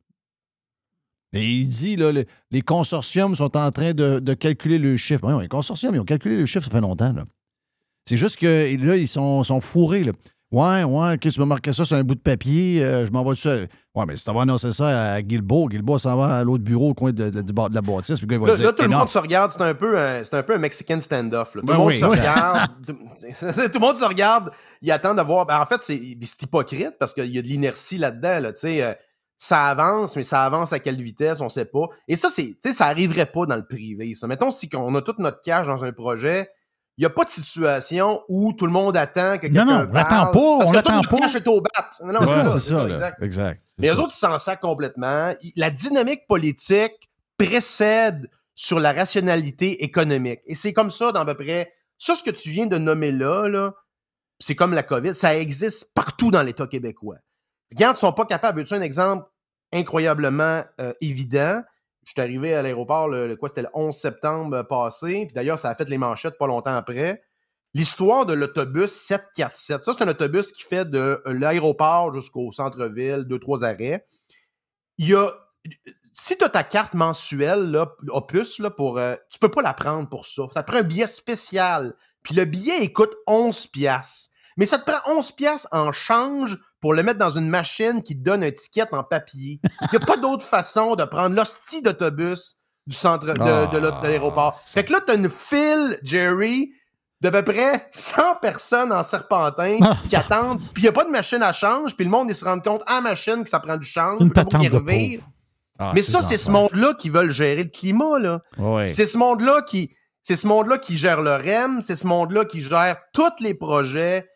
Et il dit, là, le- les consortiums sont en train de, de calculer le chiffre. Voyons, les consortiums, ils ont calculé le chiffre, ça fait longtemps. là. C'est juste que là, ils sont, sont fourrés. Là. Ouais, ouais, qu'est-ce que tu vas marquer ça sur un bout de papier? Euh, je m'envoie ça. Ouais, mais si tu vas annoncer ça à Guilbeault, Guilbeault s'en va à l'autre bureau au coin de, de- la bâtisse. Puis le gars, il va Là, dire, là, tout le monde se regarde, c'est un peu un, un, peu un Mexican standoff. là. Tout Ben le monde oui. se regarde. tout, tout le monde se regarde. Il attend de voir. Ben, en fait, c'est c'est hypocrite parce qu'il y a de l'inertie là-dedans. Là, euh, ça avance, mais ça avance à quelle vitesse, on sait pas. Et ça, c'est, ça arriverait pas dans le privé. Ça. Mettons, si on a toute notre cash dans un projet, il n'y a pas de situation où tout le monde attend que Non, quelqu'un non, on parle, l'attend pas, Parce on notre pas. est au bat. Non, non, Ouais, c'est ça, ça, exact. Exact. Mais eux autres, ils s'en sacent complètement. La dynamique politique précède sur la rationalité économique. Et c'est comme ça dans à peu près... Ça, ce que tu viens de nommer là, là c'est comme la COVID, ça existe partout dans l'État québécois. Regarde, ils sont pas capables. Veux-tu un exemple incroyablement euh, évident? Je suis arrivé à l'aéroport, le, quoi, c'était le 11 septembre euh, passé. Puis d'ailleurs, ça a fait les manchettes pas longtemps après. L'histoire de l'autobus 747. Ça, c'est un autobus qui fait de euh, l'aéroport jusqu'au centre-ville, deux, trois arrêts. Il y a. Si tu as ta carte mensuelle, là, Opus, là, pour, euh, tu peux pas la prendre pour ça. Ça te prend un billet spécial. Puis le billet, il coûte 11 piastres. Mais ça te prend 11 piastres en change pour le mettre dans une machine qui te donne un ticket en papier. Il n'y a pas d'autre façon de prendre l'hostie d'autobus du centre de, de l'aéroport. Ah, Fait que là, tu as une file, Jerry, d'à peu près 100 personnes en serpentin Ah, qui ça- attendent. Puis il n'y a pas de machine à change. Puis le monde, il se rend compte à la machine que ça prend du change. Une puis là, faut patente qu'il de revire. pauvre. Ah, Mais ça, c'est ce monde-là qui veulent gérer le climat, là. C'est ce monde-là qui, c'est ce monde-là qui gère le REM, c'est ce monde-là qui gère tous les projets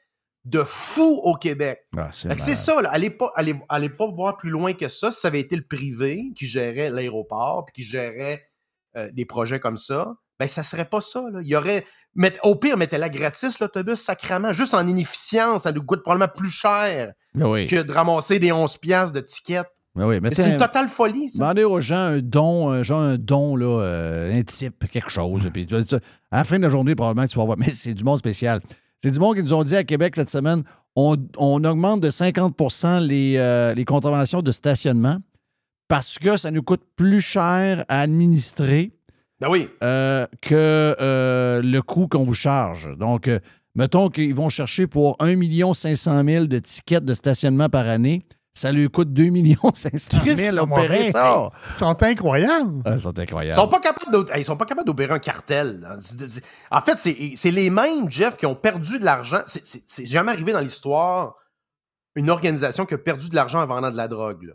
de fou au Québec. Ah, c'est ça, là. Allez pas, allez, allez pas voir plus loin que ça. Si ça avait été le privé qui gérait l'aéroport puis qui gérait euh, des projets comme ça, ben ça serait pas ça. Là. Il y aurait. met- au pire, mettez-la gratis, l'autobus, sacrément. Juste en inefficience, ça nous coûte probablement plus cher oui. que de ramasser des 11 piastres de tickets. Oui. Mais Mettez c'est une un- totale folie, ça. Demandez aux gens un don, un, genre un don, là, euh, un type, quelque chose. Puis, à la fin de la journée, probablement que tu vas voir. Mais c'est du monde spécial. C'est du monde qui nous ont dit à Québec cette semaine on, on augmente de 50 les, euh, les contraventions de stationnement parce que ça nous coûte plus cher à administrer Ben oui. euh, que euh, le coût qu'on vous charge. Donc, euh, mettons qu'ils vont chercher pour 1 500 000 de tickets de stationnement par année. Ça lui coûte 2 500 000 Christ, opérer ça ça. Ils sont incroyables. Ah, Ils incroyable. sont pas capables ils sont pas capables d'opérer un cartel. En fait, c'est les mêmes, Jeff, qui ont perdu de l'argent. C'est- jamais arrivé dans l'histoire une organisation qui a perdu de l'argent en vendant de la drogue. là.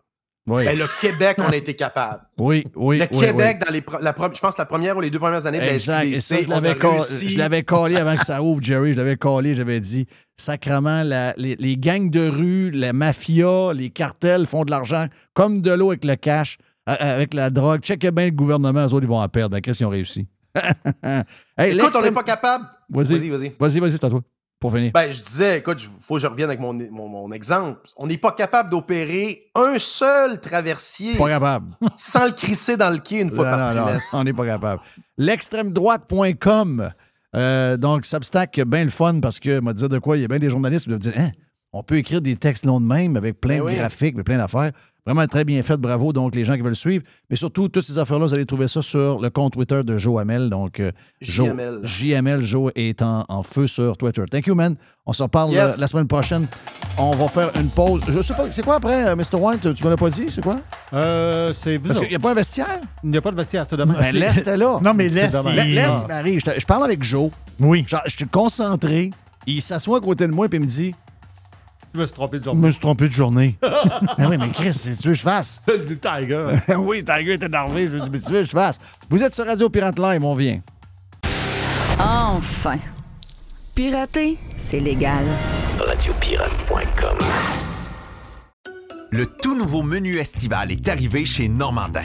Oui, Ben, le Québec, on a été capable. oui, oui. Le oui, Québec, dans les la je pense la première ou les deux premières années de la Exact. Ça, je l'avais collé avant que ça ouvre, Jerry. Je l'avais collé. J'avais dit sacrement, la- les, les gangs de rue, la mafia, les cartels font de l'argent comme de l'eau avec le cash, euh, avec la drogue. Checkez bien le gouvernement, eux autres, ils vont en perdre. Ben, Qu'est-ce qu'ils ont réussi? Hey, Écoute, on n'est pas capable. Vas-y, Vas-y, vas-y. vas-y, vas-y, c'est à toi. Pour finir. Ben, je disais, écoute, il faut que je revienne avec mon, mon, mon exemple. On n'est pas capable d'opérer un seul traversier Pas capable. sans le crisser dans le quai une fois Non, par non, non, trimestre. on n'est pas capable. L'extrême-droite.com. Euh, donc, Substack, bien le fun parce que, m'a dire de quoi, il y a bien des journalistes qui doivent dire Hein, on peut écrire des textes longs de même avec plein Ben de oui. graphiques, mais plein d'affaires. Vraiment très bien fait, bravo. Donc, les gens qui veulent suivre. Mais surtout, toutes ces affaires-là, vous allez trouver ça sur le compte Twitter de Joe Hamel. Donc, euh, Joe- JML. JML, Joe est en, en feu sur Twitter. Thank you, man. On se reparle Yes. euh, la semaine prochaine. On va faire une pause. Je sais pas, c'est quoi après, euh, Mr. White? Tu me l'as pas dit, c'est quoi? Euh, c'est Parce bizarre. qu'il n'y a pas un vestiaire? Il n'y a pas de vestiaire, c'est dommage. Ben, laisse là. Non, mais laisse. il- Laisse, il m'arrive. Je, te- je parle avec Joe. Oui. Genre, je suis concentré. Il s'assoit à côté de moi et il me dit Je me suis trompé de Je genre. me suis trompé de journée. ben oui, mais Chris, c'est veux que je fasse du Tiger. Oui, Tiger est énervé. Je lui dis Mais tu veux que je fasse Vous êtes sur Radio Pirate Live, on vient. Enfin. Pirater, c'est légal. Radiopirate.com Le tout nouveau menu estival est arrivé chez Normandin.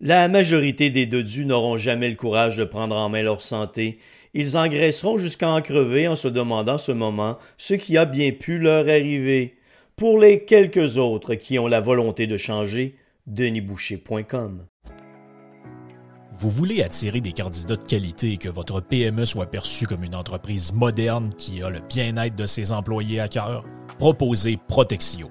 La majorité des dodus n'auront jamais le courage de prendre en main leur santé. Ils engraisseront jusqu'à en crever en se demandant ce moment ce qui a bien pu leur arriver. Pour les quelques autres qui ont la volonté de changer, denisboucher.com. Vous voulez attirer des candidats de qualité et que votre PME soit perçue comme une entreprise moderne qui a le bien-être de ses employés à cœur? Proposez Protexio,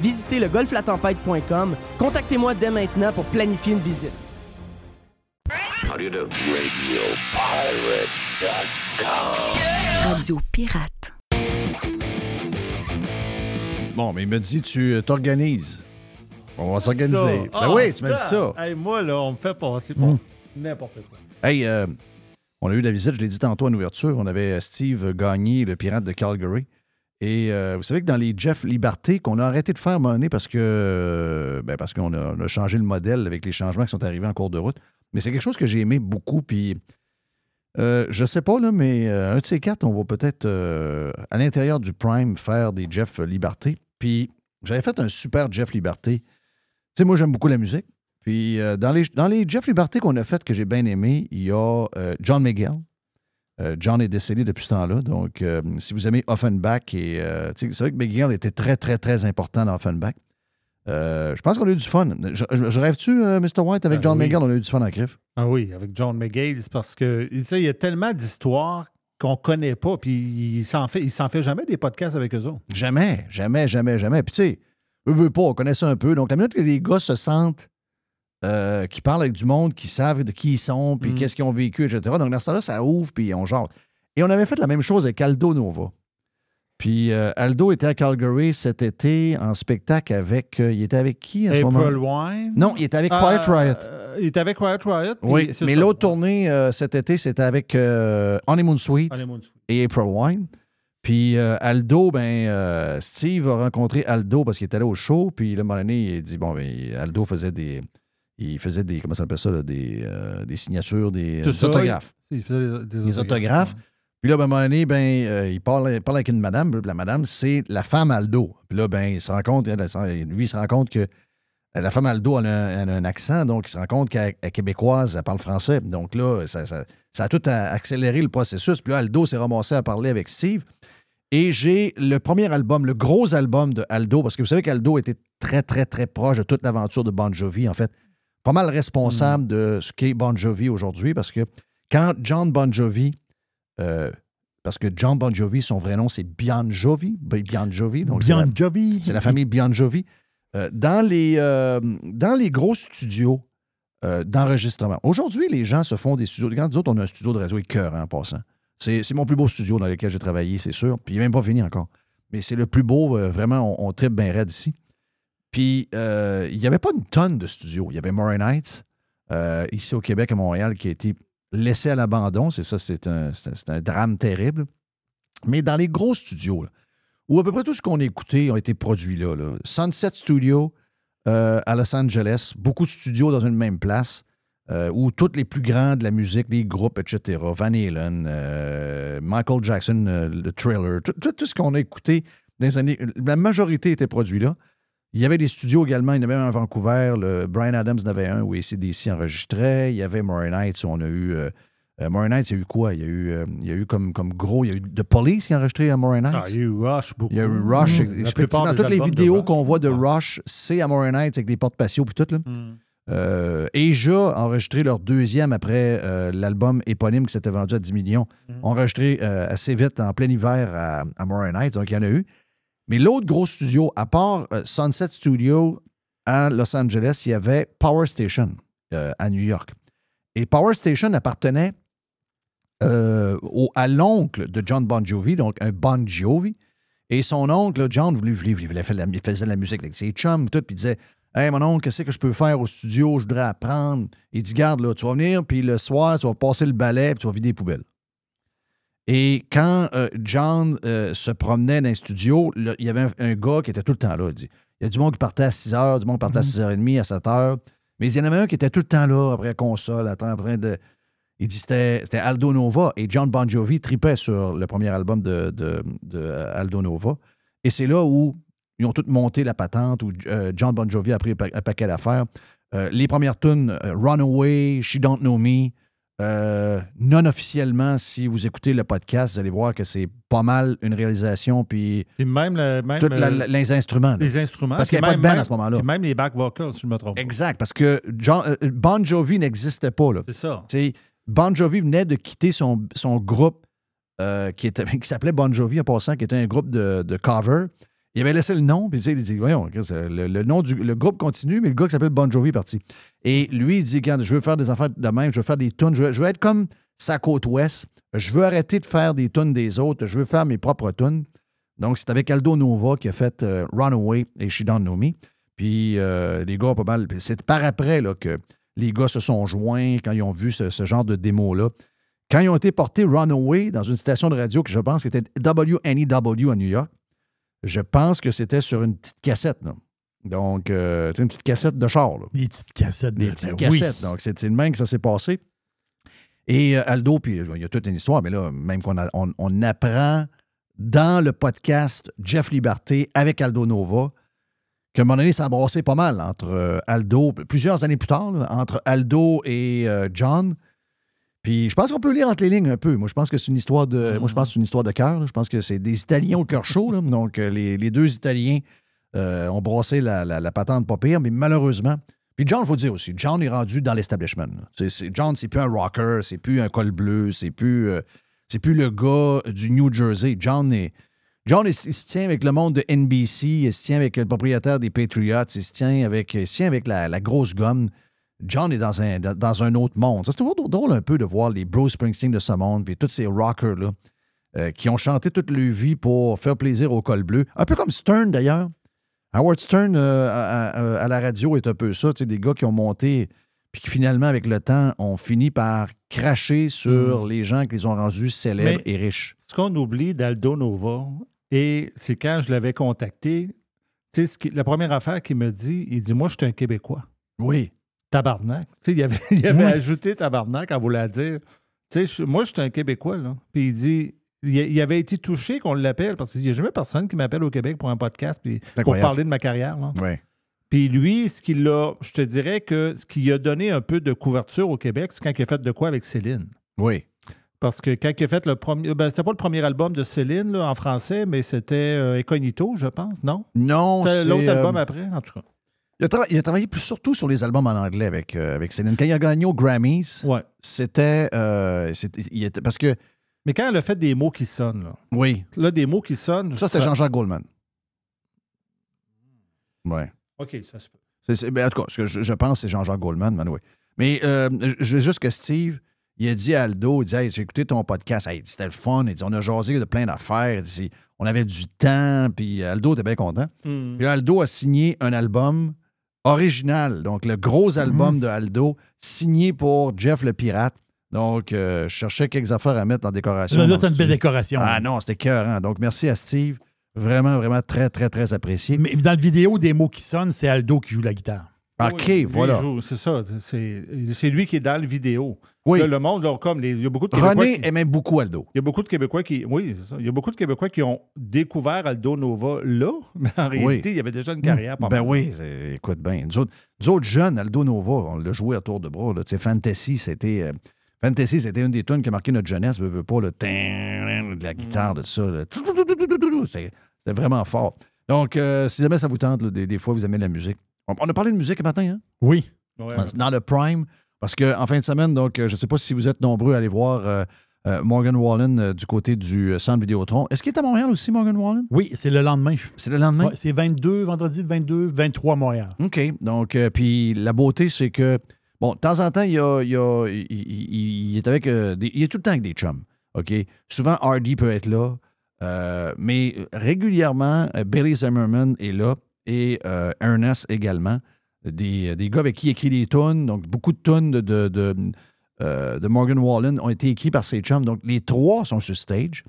Visitez le golflatempête.com. Contactez-moi dès maintenant pour planifier une visite. Radio Pirate. Bon, mais il me dit, tu t'organises. On va s'organiser. Ça. Ben Ah, oui, tu m'as dit ça. Hey, moi, là, on me fait passer pour Mm. n'importe quoi. Hey, euh, on a eu la visite, je l'ai dit tantôt en ouverture. On avait Steve Gagné, le pirate de Calgary. Et euh, vous savez que dans les Jeff Liberté, qu'on a arrêté de faire donné parce que euh, ben parce qu'on a, changé le modèle avec les changements qui sont arrivés en cours de route. Mais c'est quelque chose que j'ai aimé beaucoup. Puis euh, je sais pas, là, mais euh, un de ces quatre, on va peut-être à l'intérieur du Prime faire des Jeff Liberté. Puis j'avais fait un super Jeff Liberté. Tu sais, moi, j'aime beaucoup la musique. Puis dans, les, dans les Jeff Liberté qu'on a fait que j'ai bien aimé, il y a John Miguel. Euh, John est décédé depuis ce temps-là. Donc, euh, si vous aimez Offenbach, et euh, tu c'est vrai que Miguel était très, très, très important dans Offenbach. Euh, je pense qu'on a eu du fun. Je, rêve-tu, euh, Mr. White, avec Ah John oui. Miguel? On a eu du fun en griffe. Ah oui, avec John McGill, c'est parce que tu il y a tellement d'histoires qu'on connaît pas, puis il s'en fait, il s'en fait jamais des podcasts avec eux autres. Jamais, jamais, jamais, jamais. Puis tu sais, eux veulent pas, on connaît ça un peu. Donc, la minute que les gars se sentent, euh, qui parlent avec du monde, qui savent de qui ils sont, puis Mm. qu'est-ce qu'ils ont vécu, etc. Donc, dans ce temps-là, ça ouvre, puis on genre. Et on avait fait la même chose avec Aldo Nova. Puis euh, Aldo était à Calgary cet été en spectacle avec. euh, il était avec qui à ce moment April Wine. Non, il était avec Quiet Riot. euh, il était avec Quiet Riot. Oui, c'est mais l'autre tournée cet été, c'était avec Honeymoon Suite Honeymoon Suite. et April Wine. Puis Aldo, ben, Steve a rencontré Aldo parce qu'il était allé au show. Puis là, un moment donné, il dit bon, ben, Aldo faisait des. Il faisait des. Comment ça s'appelle ça? là, des, euh, des signatures, des, C'est des ça, autographes. Il faisait des, Des autographes. Puis là, ben, à un moment donné, ben, euh, il, parle, il parle avec une madame. Puis la madame, c'est la femme Aldo. Puis là, ben, il se rend compte, lui, il se rend compte que euh, la femme Aldo, elle a, un, elle a un accent, donc il se rend compte qu'elle elle est québécoise, elle parle français. Donc là, ça, ça- ça a tout accéléré le processus. Puis là, Aldo s'est ramassé à parler avec Steve. Et j'ai le premier album, le gros album de Aldo, parce que vous savez qu'Aldo était très, très, très proche de toute l'aventure de Bon Jovi, en fait. Pas mal responsable de ce qu'est Bon Jovi aujourd'hui, parce que quand John Bon Jovi, euh, parce que John Bon Jovi, son vrai nom, c'est Bian Jovi. Bian Jovi. Donc c'est la- Bian Jovi. c'est la famille Bian Jovi. Euh, dans, les, euh, dans les gros studios d'enregistrement. Aujourd'hui, les gens se font des studios. Quand nous autres, on a un studio de radio écœur en passant. C'est c'est mon plus beau studio dans lequel j'ai travaillé, c'est sûr. Puis il n'est même pas fini encore. Mais c'est le plus beau, vraiment, on, on tripe bien raide ici. Puis euh, il n'y avait pas une tonne de studios. Il y avait Murray Nights, euh, ici au Québec, à Montréal, qui a été laissé à l'abandon. C'est ça, c'est un, un- drame terrible. Mais dans les gros studios, où à peu près tout ce qu'on a écouté a été produit là. Sunset Studio euh, à Los Angeles, beaucoup de studios dans une même place, où toutes les plus grands de la musique, les groupes, etc., Van Halen, Michael Jackson, le tout, tout- tout ce qu'on a écouté dans les années, la majorité était produit là. Il y avait des studios également, il y en avait un à Vancouver, le Brian Adams en avait un où ACDC enregistrait, il y avait Murray Nights où on a eu... Euh, euh, Murray Nights, il y a eu quoi? Il y a eu, euh, il y a eu comme, comme gros, il y a eu The Police qui a enregistré à Murray Nights. Ah, il y a eu Rush beaucoup. Il y a eu Rush. Mm. Plupart Effectivement, toutes les vidéos qu'on voit de Rush, c'est à Morin Nights avec des portes patio puis tout. Là. Mm. Euh, Asia a enregistré leur deuxième après euh, l'album éponyme qui s'était vendu à 10 millions. Ont enregistré euh, assez vite en plein hiver à, à Nights, donc il y en a eu. Mais l'autre gros studio, à part euh, Sunset Studio à Los Angeles, il y avait Power Station euh, à New York. Et Power Station appartenait euh, à l'oncle de John Bon Jovi, donc un Bon Jovi. Et son oncle, John, voulait, la- il faisait de la musique avec ses chums, tout, puis il disait Hey, mon oncle, qu'est-ce que je peux faire au studio? Je voudrais apprendre. Il dit Garde, là, tu vas venir, puis le soir, tu vas passer le balai, puis tu vas vider les poubelles. Et quand euh, John euh, se promenait dans les studios, il y avait un, un gars qui était tout le temps là. Il dit Il y a du monde qui partait à 6 h, du monde qui partait à 6h30, à 7 h. Mais il y en avait un qui était tout le temps là, après la console, en train de. Il dit c'était c'était Aldo Nova. Et John Bon Jovi tripait sur le premier album de, de- de Aldo Nova. Et c'est là où ils ont tous monté la patente, où euh, John Bon Jovi a pris un, pa- un paquet d'affaires. Euh, les premières tunes, euh, Runaway, She Don't Know Me, euh, non officiellement, si vous écoutez le podcast, vous allez voir que c'est pas mal une réalisation, puis Et même, le- même tous la- euh, la- les instruments. là. les instruments. Parce qu'il n'y avait pas de même- band à ce moment-là. même les back vocals, si je me trompe. pas. Exact, parce que John- euh, Bon Jovi n'existait pas. C'est ça. Bon Jovi venait de quitter son, son groupe euh, qui, était- qui s'appelait Bon Jovi en passant, qui était un groupe de, de cover. Il avait laissé le nom, puis il dit Voyons, le, le nom du le groupe continue, mais le gars qui s'appelle Bon Jovi est parti. Et lui, il dit je veux faire des affaires de même, je veux faire des tunes, je veux, être comme sa côte ouest, je veux arrêter de faire des tunes des autres, je veux faire mes propres tunes. Donc, c'est avec Aldo Nova qui a fait euh, Runaway et She Don't Know Me. Puis euh, les gars, pas mal. C'est par après là, que les gars se sont joints quand ils ont vu ce, genre de démo-là. Quand ils ont été portés Runaway dans une station de radio que je pense était WNEW à New York, je pense que c'était sur une petite cassette. Donc, euh, tu sais, une petite cassette de char. là. Des petites cassettes. Des de- petites ben oui. cassettes. Donc, c'est le même que ça s'est passé. Et euh, Aldo, puis il y a toute une histoire, mais là, même qu'on on, on apprend dans le podcast Jeff Liberté avec Aldo Nova qu'à un moment donné, ça a brassé pas mal entre euh, Aldo, plusieurs années plus tard, là, entre Aldo et euh, John. Puis je pense qu'on peut lire entre les lignes un peu. Moi, je pense que c'est une histoire de. Moi, je pense que c'est une histoire de cœur. Je pense que c'est des Italiens au cœur chaud. là. Donc, les, les deux Italiens euh, ont brassé la, patente pas pire, mais malheureusement. Puis John, il faut dire aussi, John est rendu dans l'establishment. John, c'est plus un rocker, c'est plus un col bleu, c'est plus, euh, c'est plus le gars du New Jersey. John est. John, se- tient avec le monde de NBC, il se tient avec le propriétaire des Patriots, il se tient avec, la, grosse gomme. John est dans un, dans, un autre monde. Ça, C'est toujours drôle un peu de voir les Bruce Springsteen de ce monde, puis tous ces rockers-là euh, qui ont chanté toute leur vie pour faire plaisir au col bleu. Un peu comme Stern, d'ailleurs. Howard Stern euh, à, à- à la radio est un peu ça. tu sais, Des gars qui ont monté, puis qui finalement, avec le temps, ont fini par cracher sur les gens qui les ont rendus célèbres Mais- et riches. Ce qu'on oublie d'Aldo Nova, et c'est quand je l'avais contacté, ce qui- la première affaire qu'il me dit, il dit Moi, je suis un Québécois. Oui. Tabarnak. Il avait, il avait Oui. ajouté tabarnak en voulant dire moi, je suis un Québécois, là. Puis il dit il, avait été touché qu'on l'appelle parce qu'il n'y a jamais personne qui m'appelle au Québec pour un podcast puis pour parler de ma carrière. Là. Oui. Puis lui, ce qu'il a, je te dirais que ce qui a donné un peu de couverture au Québec, c'est quand il a fait de quoi avec Céline. Oui. Parce que quand il a fait le premier. Ben, c'était pas le premier album de Céline là, en français, mais c'était euh, Incognito, je pense, non? Non, C'était c'est, l'autre euh, album après, en tout cas. Il a, il a travaillé plus surtout sur les albums en anglais avec, euh, avec Céline. Quand il a gagné aux Grammys, Ouais. c'était, c'était- il était- Parce que, Mais quand elle a fait des mots qui sonnent, là, oui, là des mots qui sonnent. ça, c'est Jean-Jacques Goldman. Ouais. OK, ça se peut. C'est- c'est- ben, en tout cas, ce que je, je pense, c'est Jean-Jacques Goldman, mais oui. Mais euh, je veux juste que Steve, il a dit à Aldo, il dit Hey, j'ai écouté ton podcast, Hey, c'était le fun. Il dit, on a jasé de plein d'affaires. Il dit, on avait du temps, puis Aldo était bien content. Hmm. Puis Aldo a signé un album original, donc le gros album de Aldo, signé pour Jeff le Pirate. Donc, euh, je cherchais quelques affaires à mettre en décoration. Là, une belle décoration. Ah non, c'était cœur. Donc, merci à Steve. Vraiment, vraiment très, très, très apprécié. Mais dans la vidéo des mots qui sonnent, c'est Aldo qui joue la guitare. OK, Oui, lui, voilà. C'est ça. C'est c'est lui qui est dans le vidéo. Oui. Là, le monde, là, comme les- il y a beaucoup de Québécois. René qui- aimait beaucoup Aldo. Il y a beaucoup de Québécois qui. Oui, c'est ça. Il y a beaucoup de Québécois qui ont découvert Aldo Nova là, mais en réalité, il y avait déjà une carrière. pas Ben mal. oui, écoute bien. Nous autres, nous autres jeunes, Aldo Nova, on l'a joué à tour de bras. là. Tu sais, Fantasy, c'était. euh, Fantasy, c'était une des tunes qui a marqué notre jeunesse, veux, veux pas, le de la guitare, de ça. C'était vraiment fort. Donc, euh, si jamais ça vous tente, là, des, des fois, vous aimez la musique. On, on a parlé de musique ce matin, hein? Oui. Ouais. dans le prime. Parce qu'en fin de semaine, donc, euh, je ne sais pas si vous êtes nombreux à aller voir euh, euh, Morgan Wallen euh, du côté du euh, centre Vidéotron. Est-ce qu'il est à Montréal aussi, Morgan Wallen? Oui, c'est le lendemain. C'est le lendemain? Ouais, c'est 22, vendredi le 22, 23 à Montréal. OK. Donc, euh, puis la beauté, c'est que, bon, de temps en temps, il, a, a- il- est avec. euh, tout le temps avec des chums. OK? Souvent, Hardy peut être là. euh, mais régulièrement, euh, Billy Zimmerman est là et Ernest également. Des, des gars avec qui il écrit des tunes. Donc, beaucoup de tunes de, de, de, Morgan Wallen ont été écrits par ses chums. Donc, les trois sont sur stage.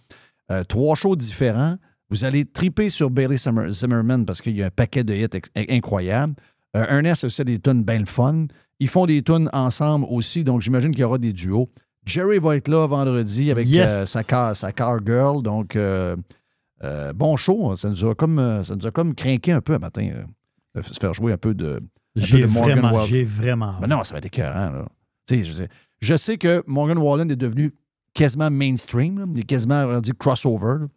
Trois shows différents. Vous allez triper sur Bailey Zimmer- Zimmerman parce qu'il y a un paquet de hits incroyables. Ernest aussi a des tunes bien le fun. Ils font des tunes ensemble aussi, donc j'imagine qu'il y aura des duos. Jerry va être là vendredi avec Yes. euh, sa, car, sa car girl. Donc, euh, euh, bon show. Ça nous, a comme, ça nous a comme craqué un peu un matin. se faire jouer un peu de, J'ai de Morgan vraiment, j'ai vraiment. Mais non, ça va être écœurant. Là. Je, sais, je sais que Morgan Wallen est devenu quasiment mainstream, là. il est quasiment rendu crossover. là.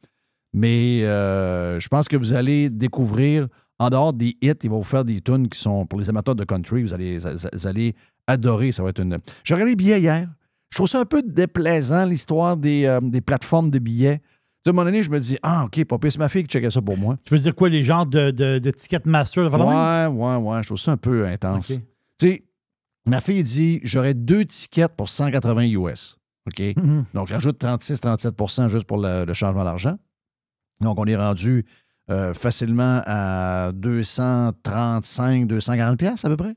Mais je pense que vous allez découvrir, en dehors des hits, il va vous faire des tunes qui sont pour les amateurs de country. Vous allez, vous allez adorer. Ça va être une. J'ai regardé les billets hier. Je trouve ça un peu déplaisant, l'histoire des, euh, des plateformes de billets. À un moment donné, je me dis, ah, OK, pas c'est ma fille qui checkait ça pour moi. Tu veux dire quoi, les genres de, de, de Ticketmaster? de Ouais, ouais, ouais. Je trouve ça un peu intense. Tu sais, ma fille dit j'aurais deux tickets pour 180 US. OK? Mhm. Donc, rajoute 36-37% juste pour le, le changement d'argent. Donc, on est rendu euh, facilement à 235, 240 pièces à peu près.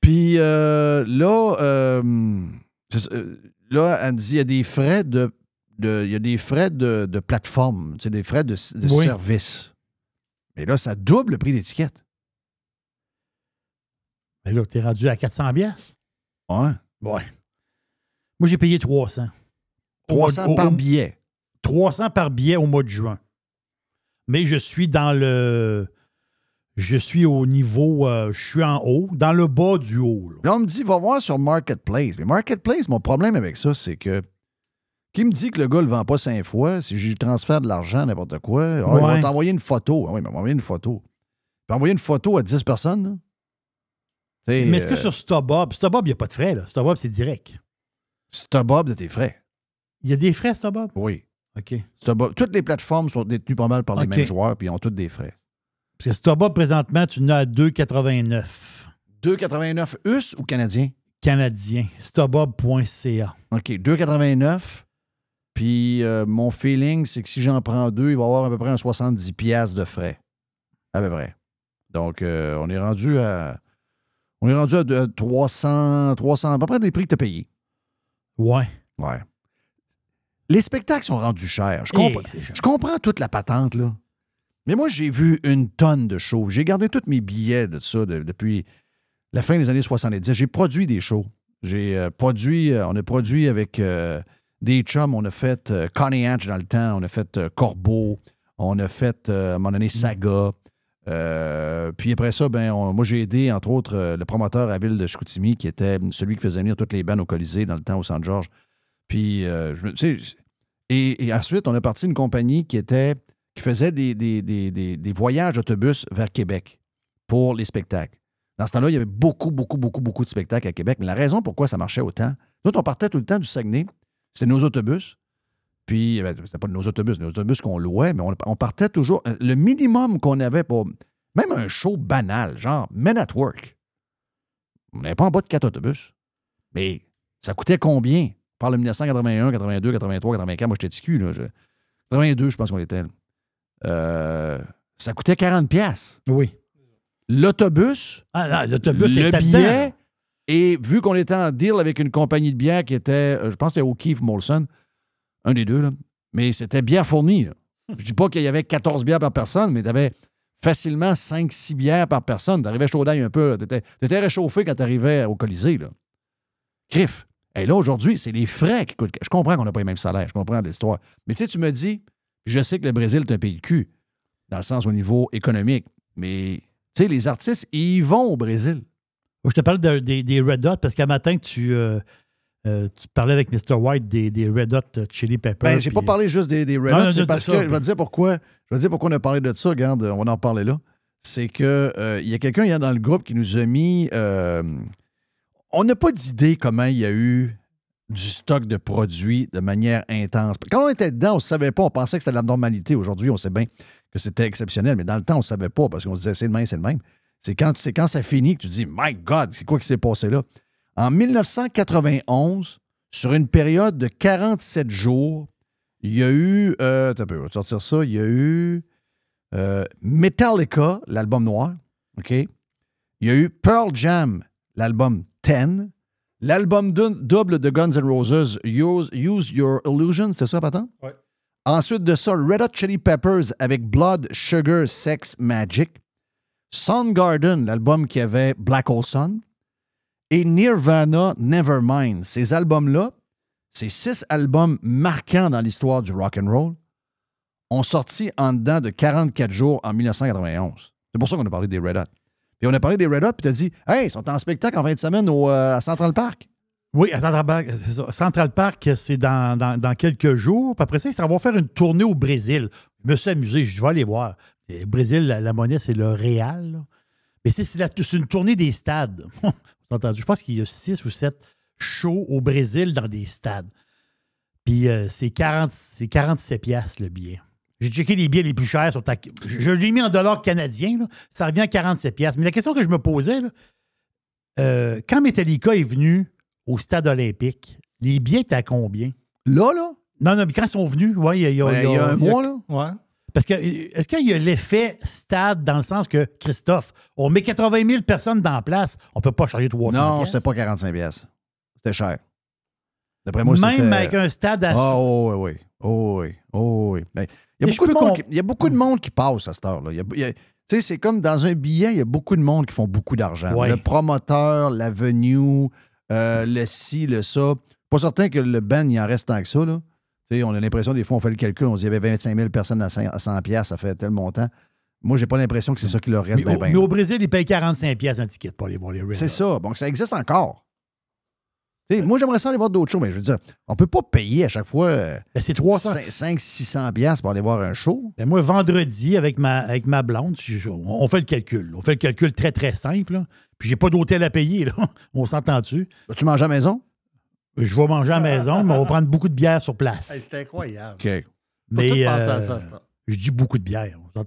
Puis euh, là, euh, là, elle me dit il y a des frais de, de- il y a des frais de, de plateforme, des frais de, de Oui. service. Mais là, ça double le prix d'étiquette. Mais là, t'es rendu à 400 pièces. Ouais. Ouais. Moi, j'ai payé 300. Au mois de- 300 au- par au- billet. 300 par billet au mois de juin. Mais je suis dans le. Je suis au niveau. euh, je suis en haut, dans le bas du haut. là. Là, on me dit, va voir sur Marketplace. Mais Marketplace, mon problème avec ça, c'est que qui me dit que le gars ne le vend pas cinq fois, si je lui transfère de l'argent, n'importe quoi, ah, il va Ouais. t'envoyer une photo. Ah oui, mais il va envoyer une photo. Il va envoyer une photo à 10 personnes. là. Mais est-ce que euh, sur StubHub, StubHub, il n'y a pas de frais. Là. StubHub, c'est direct. StubHub de tes frais. Il y a des frais, StubHub? Oui. OK. StubHub- toutes les plateformes sont détenues pas mal par les OK. mêmes joueurs, puis ils ont toutes des frais. Parce que StubHub, présentement, tu n'as à 2,89 2,89 US ou canadien? canadiens. StubHub.ca. OK, 2,89. Puis euh, mon feeling, c'est que si j'en prends deux, il va y avoir à peu près un 70$ piastres de frais. À peu près. Donc, euh, on est rendu à. On est rendu à de- 300, 300, à peu près des prix que tu as payés. Ouais. Ouais. Les spectacles sont rendus chers. Je, compre- cher. je comprends toute la patente, là. Mais moi, j'ai vu une tonne de shows. J'ai gardé tous mes billets de ça de- depuis la fin des années 70. J'ai produit des shows. J'ai euh, produit, euh, on a produit avec euh, des chums, on a fait Connie Hatch dans le temps, on a fait Corbeau, on a fait, à un moment donné, Saga. Euh, puis après ça, ben, on- moi, j'ai aidé, entre autres, le promoteur à Ville de Chicoutimi, qui était celui qui faisait venir toutes les bandes au Colisée dans le temps au Saint-Georges. Puis, euh, je et, et ensuite, on a parti une compagnie qui était qui faisait des, des, des- des- voyages d'autobus vers Québec pour les spectacles. Dans ce temps-là, il y avait beaucoup, beaucoup, beaucoup, beaucoup de spectacles à Québec. Mais la raison pourquoi ça marchait autant, nous, on partait tout le temps du Saguenay. C'était nos autobus. Puis, ben, c'était pas nos autobus, nos autobus qu'on louait, mais on, on partait toujours. euh, Le minimum qu'on avait pour même un show banal, genre Men at Work, on n'avait pas en bas de quatre autobus. Mais ça coûtait combien? Parle de 1981, 82, 83, 84. Moi, j'étais TQ, là. Je- 82, je pense qu'on était. là. Euh, ça coûtait 40 pièces. Oui. L'autobus, Ah, non, l'autobus le était billet, dedans. et vu qu'on était en deal avec une compagnie de bière qui était, euh, je pense que c'était O'Keefe Molson, un des deux, là. mais c'était bière fournie. là. Je dis pas qu'il y avait 14 bières par personne, mais tu avais facilement 5-6 bières par personne. Tu arrivais chaud d'ail un peu. Tu étais, réchauffé quand tu arrivais au Colisée. Là. Criff. Et là, aujourd'hui, c'est les frais qui coûtent. Je comprends qu'on n'a pas les mêmes salaires. Je comprends l'histoire. Mais tu sais, tu me dis, puis je sais que le Brésil est un pays de cul, dans le sens au niveau économique. Mais, tu sais, les artistes, ils vont au Brésil. Je te parle de- des, des Red Hot parce qu'à matin, tu, euh, euh, tu parlais avec Mr. White des, des Red Hot Chili Peppers. Ben, j'ai pas parlé juste des, des Red Non, Hot, c'est parce ça. que je vais te dire pourquoi. Je vais te dire pourquoi on a parlé de ça. Regarde, on va en parler là. c'est que euh, il y a quelqu'un dans le groupe qui nous a mis. On n'a pas d'idée comment il y a eu du stock de produits de manière intense. Quand on était dedans, on ne savait pas, on pensait que c'était la normalité. Aujourd'hui, on sait bien que c'était exceptionnel, mais dans le temps, on ne savait pas parce qu'on disait c'est le même, c'est le même. C'est quand, quand ça finit que tu dis My God, c'est quoi qui s'est passé là? En 1991, sur une période de 47 jours, il y a eu. Euh, attends un peu, on va te sortir ça. Il y a eu euh, Metallica, l'album noir. OK? Il y a eu Pearl Jam, l'album 10. L'album dou- double de Guns N' Roses, Use, Use Your Illusion, c'était ça, Patan? Ouais. Ensuite de ça, Red Hot Chili Peppers avec Blood, Sugar, Sex, Magic. Soundgarden, l'album qui avait Black Hole Sun. Et Nirvana, Nevermind. Ces albums-là, ces six albums marquants dans l'histoire du rock and roll, ont sorti en dedans de 44 jours en 1991. C'est pour ça qu'on a parlé des Red Hot. Puis on a parlé des Red Hot, puis tu as dit Hey, ils sont en spectacle en fin de semaine au, euh, à Central Park. Oui, à Central Park. Central Park, c'est dans, quelques jours. Puis après ça, ils s'en vont faire une tournée au Brésil. Je me suis amusé, je vais aller voir. Le Brésil, la, monnaie, c'est le Real. Mais c'est une tournée des stades. Vous entendu? Je pense qu'il y a six ou sept shows au Brésil dans des stades. Puis euh, c'est 40 c'est 47 piastres le billet. J'ai checké les billets les plus chers. Sont à- je je l'ai mis en dollars canadiens. là. Ça revient à 47 piastres. Mais la question que je me posais, là, euh, quand Metallica est venu au stade olympique, les billets étaient à combien? Là, là? Non, non, mais quand ils sont venus, ouais, il y a, il y a- Ouais, il y a un mois, là? Ouais. Parce que, est-ce qu'il y a l'effet stade dans le sens que, Christophe, on met 80 000 personnes dans la place, on peut pas charger 300 Non, c'était pas 45 pièces. C'était cher. D'après moi, c'était... Même avec un stade à... Ah, oh, oui, oui. Oh, oui. Oh, oui. Ben, il, y a beaucoup de monde il y a beaucoup de monde qui passe à cette heure-là. Il il c'est comme dans un billet, il y a beaucoup de monde qui font beaucoup d'argent. Ouais. Le promoteur, la venue, euh, le ci, le ça. Pas certain que le band, il en reste tant que ça. Là. Tu sais, on a l'impression, des fois, on fait le calcul, on dit qu'il y avait 25 000 personnes à 100 à 100 piastres, ça fait tel montant. Moi, j'ai pas l'impression que c'est ça qui leur reste mais, bien, au, bien. mais au Brésil, ils payent 45 piastres un ticket pour aller voir les Red C'est ça. Donc, ça existe encore. Tu moi, j'aimerais ça aller voir d'autres shows, mais je veux dire, on peut pas payer à chaque fois euh, Ben, c'est 300. 500-600 piastres pour aller voir un show. Ben, moi, vendredi, avec ma, avec ma blonde, je- on, on fait le calcul. On fait le calcul très, très simple. là. Puis j'ai pas d'hôtel à payer. Là. On s'entend dessus. Vas-tu manger à la maison? Je vais manger à la maison, mais on va prendre beaucoup de bière sur place. Hey, c'est incroyable. OK. Faut Mais tout penser à euh, ça, c'est ça. je dis beaucoup de bière, on là?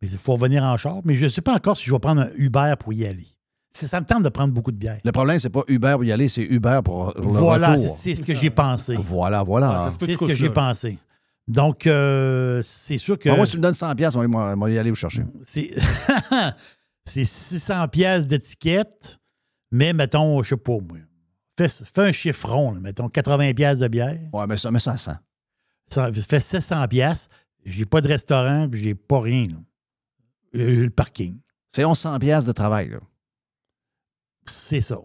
Mais il faut revenir en char. Mais je ne sais pas encore si je vais prendre un Uber pour y aller. Ça me tente de prendre beaucoup de bière. Le problème, c'est pas Uber pour y aller, c'est Uber pour le Voilà, retour. c'est c'est ce que j'ai pensé. Voilà, voilà. Ah, C'est ce que j'ai pensé. Donc, euh, c'est sûr que Bon, moi, si tu me donnes 100 piastres, on va y aller vous chercher. c'est c'est 600 pièces d'étiquette, mais mettons, je sais pas, moi. Fais, fais un chiffron, là, mettons 80 pièces de bière. Ouais, mais ça, mais ça sent. Ça fait 700 pièces. J'ai pas de restaurant, puis j'ai pas rien. là. Euh, Le parking. C'est 1100 piastres de travail, là. C'est ça.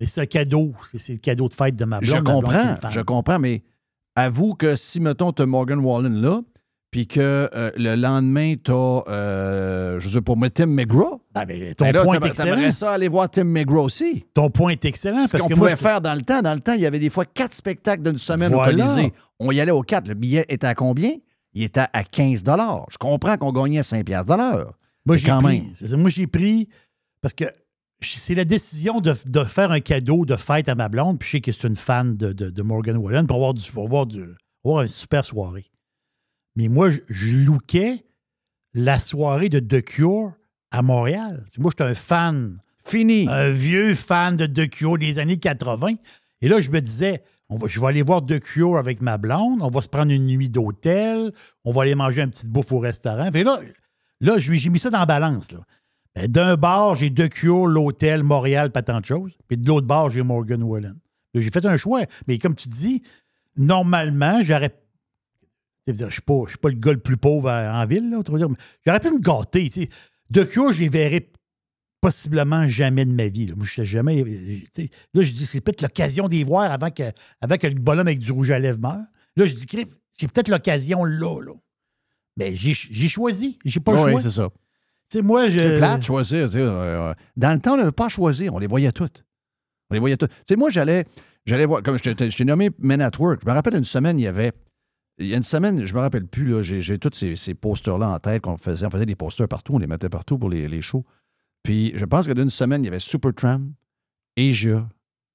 Et c'est un cadeau. C'est- le cadeau de fête de ma blonde. Je blonde comprends, je comprends, mais avoue que si, mettons, tu Morgan Wallen là, puis que euh, le lendemain, tu as, je sais pas, mais Tim McGraw, Ah, ben, ton ben là, point est excellent. ça aller voir Tim McGraw aussi. Ton point est excellent. Ce Parce qu'on pouvait moi, je- faire dans le temps, dans le temps, il y avait des fois quatre spectacles d'une semaine Voilà. au Colisée. On y allait aux quatre. Le billet était à combien? Il était à 15 Je comprends qu'on gagnait 5 piastres de l'heure. Moi, Mais j'ai pris. moi, j'ai pris parce que c'est la décision de, de faire un cadeau de fête à ma blonde. Puis je sais que c'est une fan de, de- de Morgan Wallen pour avoir, du, pour avoir, du, avoir une super soirée. Mais moi, je, je lookais la soirée de The Cure à Montréal. Moi, j'étais un fan, Fini. un vieux fan de The Cure des années 80. Et là, je me disais, on va, je vais aller voir The Cure avec ma blonde, on va se prendre une nuit d'hôtel, on va aller manger un petit bouffe au restaurant. Fait là, là j'ai mis ça dans la balance. là. Ben, D'un bar, j'ai The Cure, l'hôtel, Montréal, pas tant de choses. Puis de l'autre bar, j'ai Morgan Wallen. Là, J'ai fait un choix. Mais comme tu dis, normalement, j'aurais. Je ne suis, pas- le gars le plus pauvre en ville. là, autrement dire. J'aurais pu me gâter. tu sais. The Cure, je les verrai possiblement jamais de ma vie. là. Moi, je sais jamais. Là, je dis, c'est peut-être l'occasion d'y voir avant que, avant que le bonhomme avec du rouge à lèvres meure. Là, je dis, c'est peut-être l'occasion là. là. Mais j'ai j'ai choisi. J'ai pas Oui, choix. c'est ça. Sais, moi, je. C'est de choisir. sais, euh, euh, dans le temps, on n'avait pas à choisir. On les voyait toutes. On les voyait toutes. Tu sais, moi, j'allais, j'allais voir, comme je t'ai nommé Men at Work. Je me rappelle une semaine, il y avait Il y a une semaine, je me rappelle plus, j'ai, tous ces, ces posters-là en tête qu'on faisait. On faisait des posters partout, on les mettait partout pour les, les shows. Puis je pense que d'une semaine, il y avait Supertramp, Asia,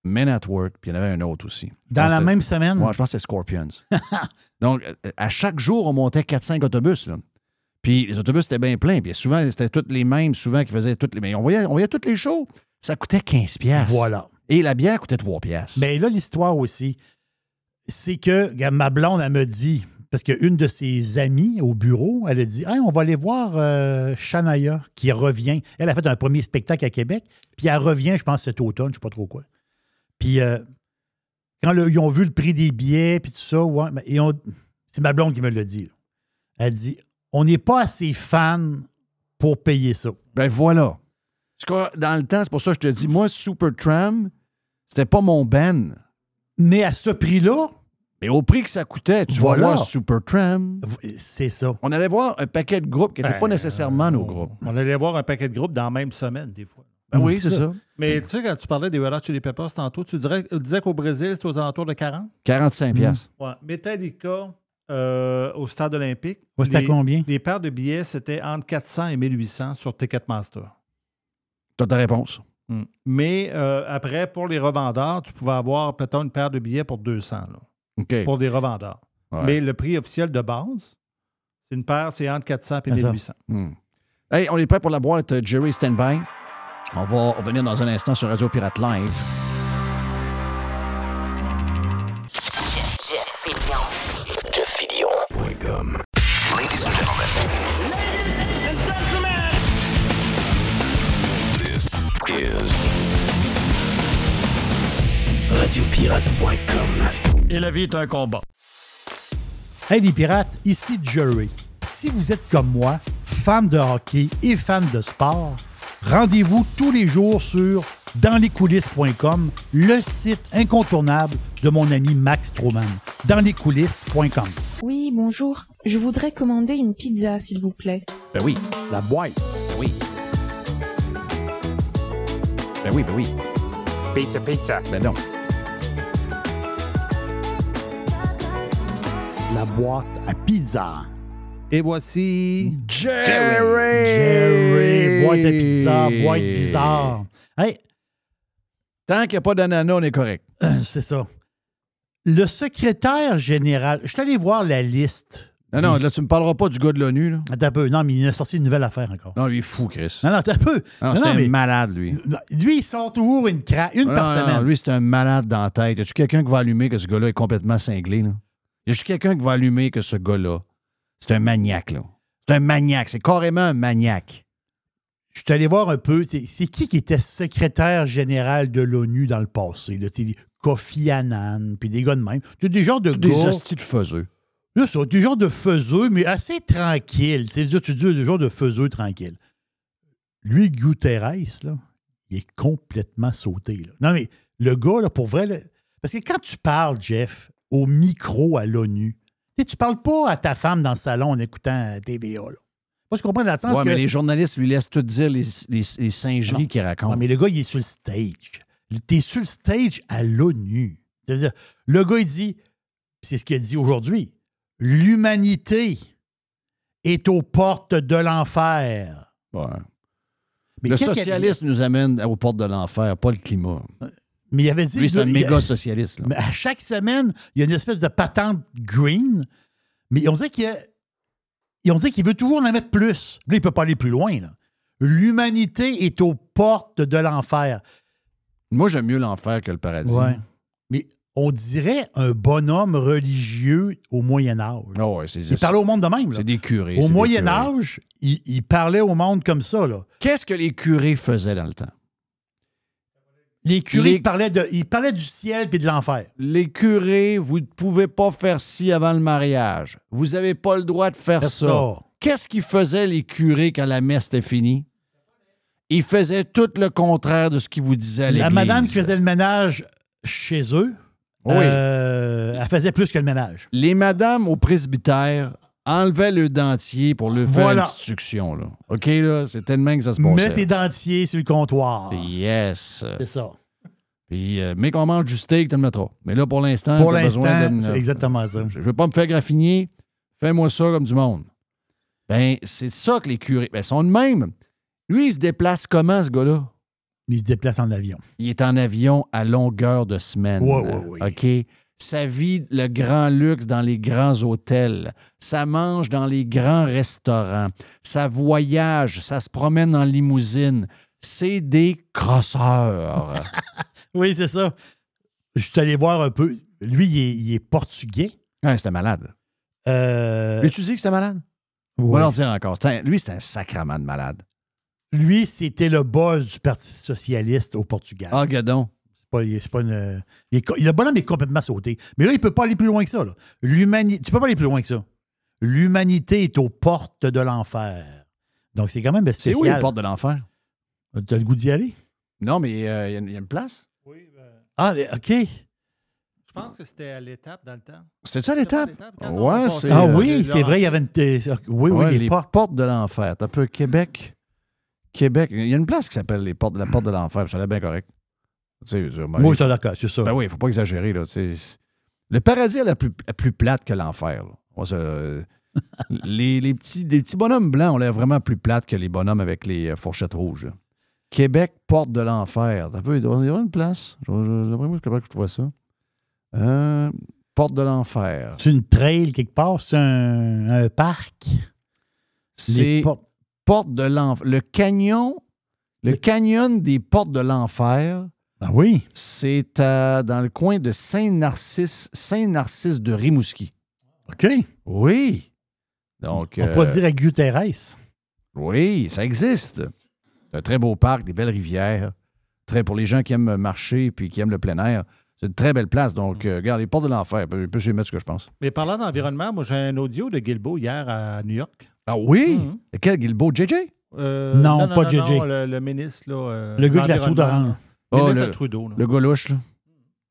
Men at Work, puis il y en avait un autre aussi. Je Dans la même semaine? Ouais, je pense que c'était Scorpions. Donc, à chaque jour, on montait 4-5 autobus. là. Puis les autobus étaient bien pleins. Puis souvent, c'était tous les mêmes, souvent, qui faisaient toutes les. Mais on voyait, on voyait toutes les shows. Ça coûtait 15$. piastres. Voilà. Et la bière coûtait 3$. piastres. Mais là, l'histoire aussi, c'est que regarde, ma blonde, elle me dit, parce qu'une de ses amies au bureau, elle a dit Hey, on va aller voir euh, Shania qui revient. Elle a fait un premier spectacle à Québec, puis elle revient, je pense, cet automne, je ne sais pas trop quoi. Puis euh, quand le- ils ont vu le prix des billets, puis tout ça, ouais, ben, et on- c'est ma blonde qui me l'a dit. là. Elle dit On n'est pas assez fan pour payer ça. Ben voilà. En tout cas, dans le temps, c'est pour ça que je te dis, moi, Supertramp, c'était pas mon ben. Mais à ce prix-là, Mais au prix que ça coûtait, tu Voilà. vas voir Supertramp. c'est ça. On allait voir un paquet de groupes qui n'étaient Ben, pas nécessairement nos groupes. On allait voir un paquet de groupes dans la même semaine, des fois. Ben oui, c'est ça. Mais tu sais, quand tu parlais des Red Hot Chili Peppers tantôt, tu dirais, tu disais qu'au Brésil, c'était aux alentours de 40? 45$. piastres. Ouais. Metallica euh, au stade olympique. Ouais, c'était combien? Les paires de billets, c'était entre 400 et 1800 sur Ticketmaster. T'as ta réponse. Mm. Mais euh, après, pour les revendeurs, tu pouvais avoir peut-être une paire de billets pour 200 là, OK. pour des revendeurs. Ouais. Mais le prix officiel de base, c'est une paire, c'est entre 400 et C'est ça. 1800. Hmm. Hey, on est prêt pour la boîte euh, Jerry Standby? On va revenir dans un instant sur Radio Pirate Live. RadioPirate.com. Et la vie est un combat. Hey les pirates, ici Jerry. Si vous êtes comme moi, fan de hockey et fan de sport, rendez-vous tous les jours sur danslescoulisses.com, le site incontournable de mon ami Max Stroman. Danslescoulisses.com. Oui, bonjour. Je voudrais commander une pizza, s'il vous plaît. Ben oui. La boîte. Oui. Ben oui, ben oui. Pizza, pizza. Ben non. La boîte à pizza. Et voici Jerry! Jerry, boîte à pizza, boîte bizarre. Hey, Tant qu'il n'y a pas d'ananas, on est correct. euh, c'est ça. Le secrétaire général, je suis allé voir la liste. Non, non, là, tu me parleras pas du gars de l'ONU, là. Attends un peu. Non, mais il a sorti une nouvelle affaire encore. Non, lui, il est fou, Chris. Non, non, attends un peu. Non, Non, c'est un mais- malade, lui. Non, Lui, il sort toujours une, cra- une Non, par non, semaine. non, lui, c'est un malade dans la tête. Y a-tu quelqu'un qui va allumer que ce gars-là est complètement cinglé, là? Y a-tu quelqu'un qui va allumer que ce gars-là, c'est un maniaque, là? C'est un maniaque. C'est carrément un maniaque. Je suis allé voir un peu, c'est qui qui était secrétaire général de l'ONU dans le passé? Là, Kofi Annan, puis des gars de même. Tu des genres de Des gars... hosties de faiseux. Là, ça, des genres de faiseux, mais assez tranquilles. Tu sais, tu dis des genres de faiseux tranquilles. Lui, Guterres, là, il est complètement sauté. là. Non, mais le gars, là, pour vrai, là, parce que quand tu parles, Jeff, au micro à l'ONU, tu tu parles pas à ta femme dans le salon en écoutant euh, TVA. Là. Moi, je comprends dans le sens Ouais, que... mais les journalistes lui laissent tout dire les, les, les singeries Non. qu'il raconte. Ouais, mais le gars, il est sur le stage. Tu es sur le stage à l'ONU. C'est-à-dire, le gars, il dit, c'est ce qu'il a dit aujourd'hui, l'humanité est aux portes de l'enfer. Ouais. Mais le socialisme nous amène aux portes de l'enfer, pas le climat. Mais il avait dit. Lui, c'est un méga socialiste. là. Mais à chaque semaine, il y a une espèce de patente green, mais on dirait qu'il y a- on qu'il veut toujours en mettre plus. Là, il ne peut pas aller plus loin. L'humanité est aux portes de l'enfer. Moi, j'aime mieux l'enfer que le paradis. Ouais. Mais on dirait un bonhomme religieux au Moyen Âge. Ah ouais, c'est, Il parlait au monde de même. c'est des curés. Au Moyen curés. Âge, il, il parlait au monde comme ça. Qu'est-ce que les curés faisaient dans le temps? Les curés Les- parlaient, de, ils parlaient du ciel et de l'enfer. Les curés, vous ne pouvez pas faire ci avant le mariage. Vous n'avez pas le droit de faire Faire ça. ça. Qu'est-ce qu'ils faisaient, les curés, quand la messe était finie? Ils faisaient tout le contraire de ce qu'ils vous disaient à l'église. La madame qui faisait le ménage chez eux, Oui. euh, elle faisait plus que le ménage. Les madames au presbytère enlevaient le dentier pour le faire Voilà. une petite. Là. OK, là? C'est tellement que ça se passait. Mets tes dentiers sur le comptoir. Yes. C'est ça. Puis, euh, mais qu'on mange du steak, tu le mettras. Mais là, pour l'instant, Pour l'instant, c'est exactement ça. Je ne veux pas me faire graffiner. Fais-moi ça comme du monde. Ben, c'est ça que les curés. Ben, ils sont de même. Lui, il se déplace comment, ce gars-là? Il se déplace en avion. Il est en avion à longueur de semaine. Ouais, ouais, ouais. OK? Ça vit le grand luxe dans les grands hôtels. Ça mange dans les grands restaurants. Ça voyage. Ça se promène en limousine. C'est des crosseurs. Oui, c'est ça. Je suis allé voir un peu. Lui, il est, il est portugais. ouais, c'était malade. Euh, Mais tu dis que c'était malade? On oui. va leur dire encore. Un- lui, c'est un sacrement de malade. Lui, c'était le boss du Parti socialiste au Portugal. Ah, gadon. C'est pas, c'est pas une- il est le bonhomme est complètement sauté. Mais là, il ne peut pas aller plus loin que ça. là. Tu peux pas aller plus loin que ça. L'humanité est aux portes de l'enfer. Donc, c'est quand même C'est spécial. où les portes de l'enfer? Tu as le goût d'y aller? Non, mais euh, il y a une- il y, a une place? Oui, ben, Ah, OK. je pense que c'était à l'étape dans le temps. C'est ça C'était l'étape? Ouais, c'est. Ah euh, oui, c'est vrai, il y avait une. euh, Oui, oui, Ouais, les les portes. portes de l'enfer. T'as un peu Québec. Québec. Il y a une place qui s'appelle les portes, la porte de l'enfer. Ça l'air bien correct. Je- moi, d'accord, c'est ça. Ben oui, il faut pas exagérer. Là, le paradis est la plus, la plus plate que l'enfer. euh, les, les petits, petits bonhommes blancs ont l'air vraiment plus plates que les bonhommes avec les euh, fourchettes rouges. là. Québec, porte de l'enfer. Il doit y avoir une place? Je- je- je capable que je vois ça. Euh, porte de l'enfer. C'est une trail quelque part, c'est un, un parc? C'est porte de l'enfer. Le canyon, le canyon des portes de l'enfer, Ben oui. c'est à- dans le coin de Saint-Narcisse, Saint-Narcisse de Rimouski. OK. Oui. Donc, On euh, peut dire à Guterres. oui, ça existe. C'est un très beau parc, des belles rivières. Très pour les gens qui aiment marcher puis qui aiment le plein air. C'est une très belle place. Donc, euh, regarde, les portes de l'enfer. Je peux vais mettre ce que je pense. Mais parlant d'environnement, moi j'ai un audio de Gilbo hier à New York. Ah oui? Mhm. Quel Guilbeault? JJ? Euh, Non, pas JJ. le, le ministre, là. euh, Le gars de la soude orange. Ministre le- de Trudeau. là. Le gars louche, là.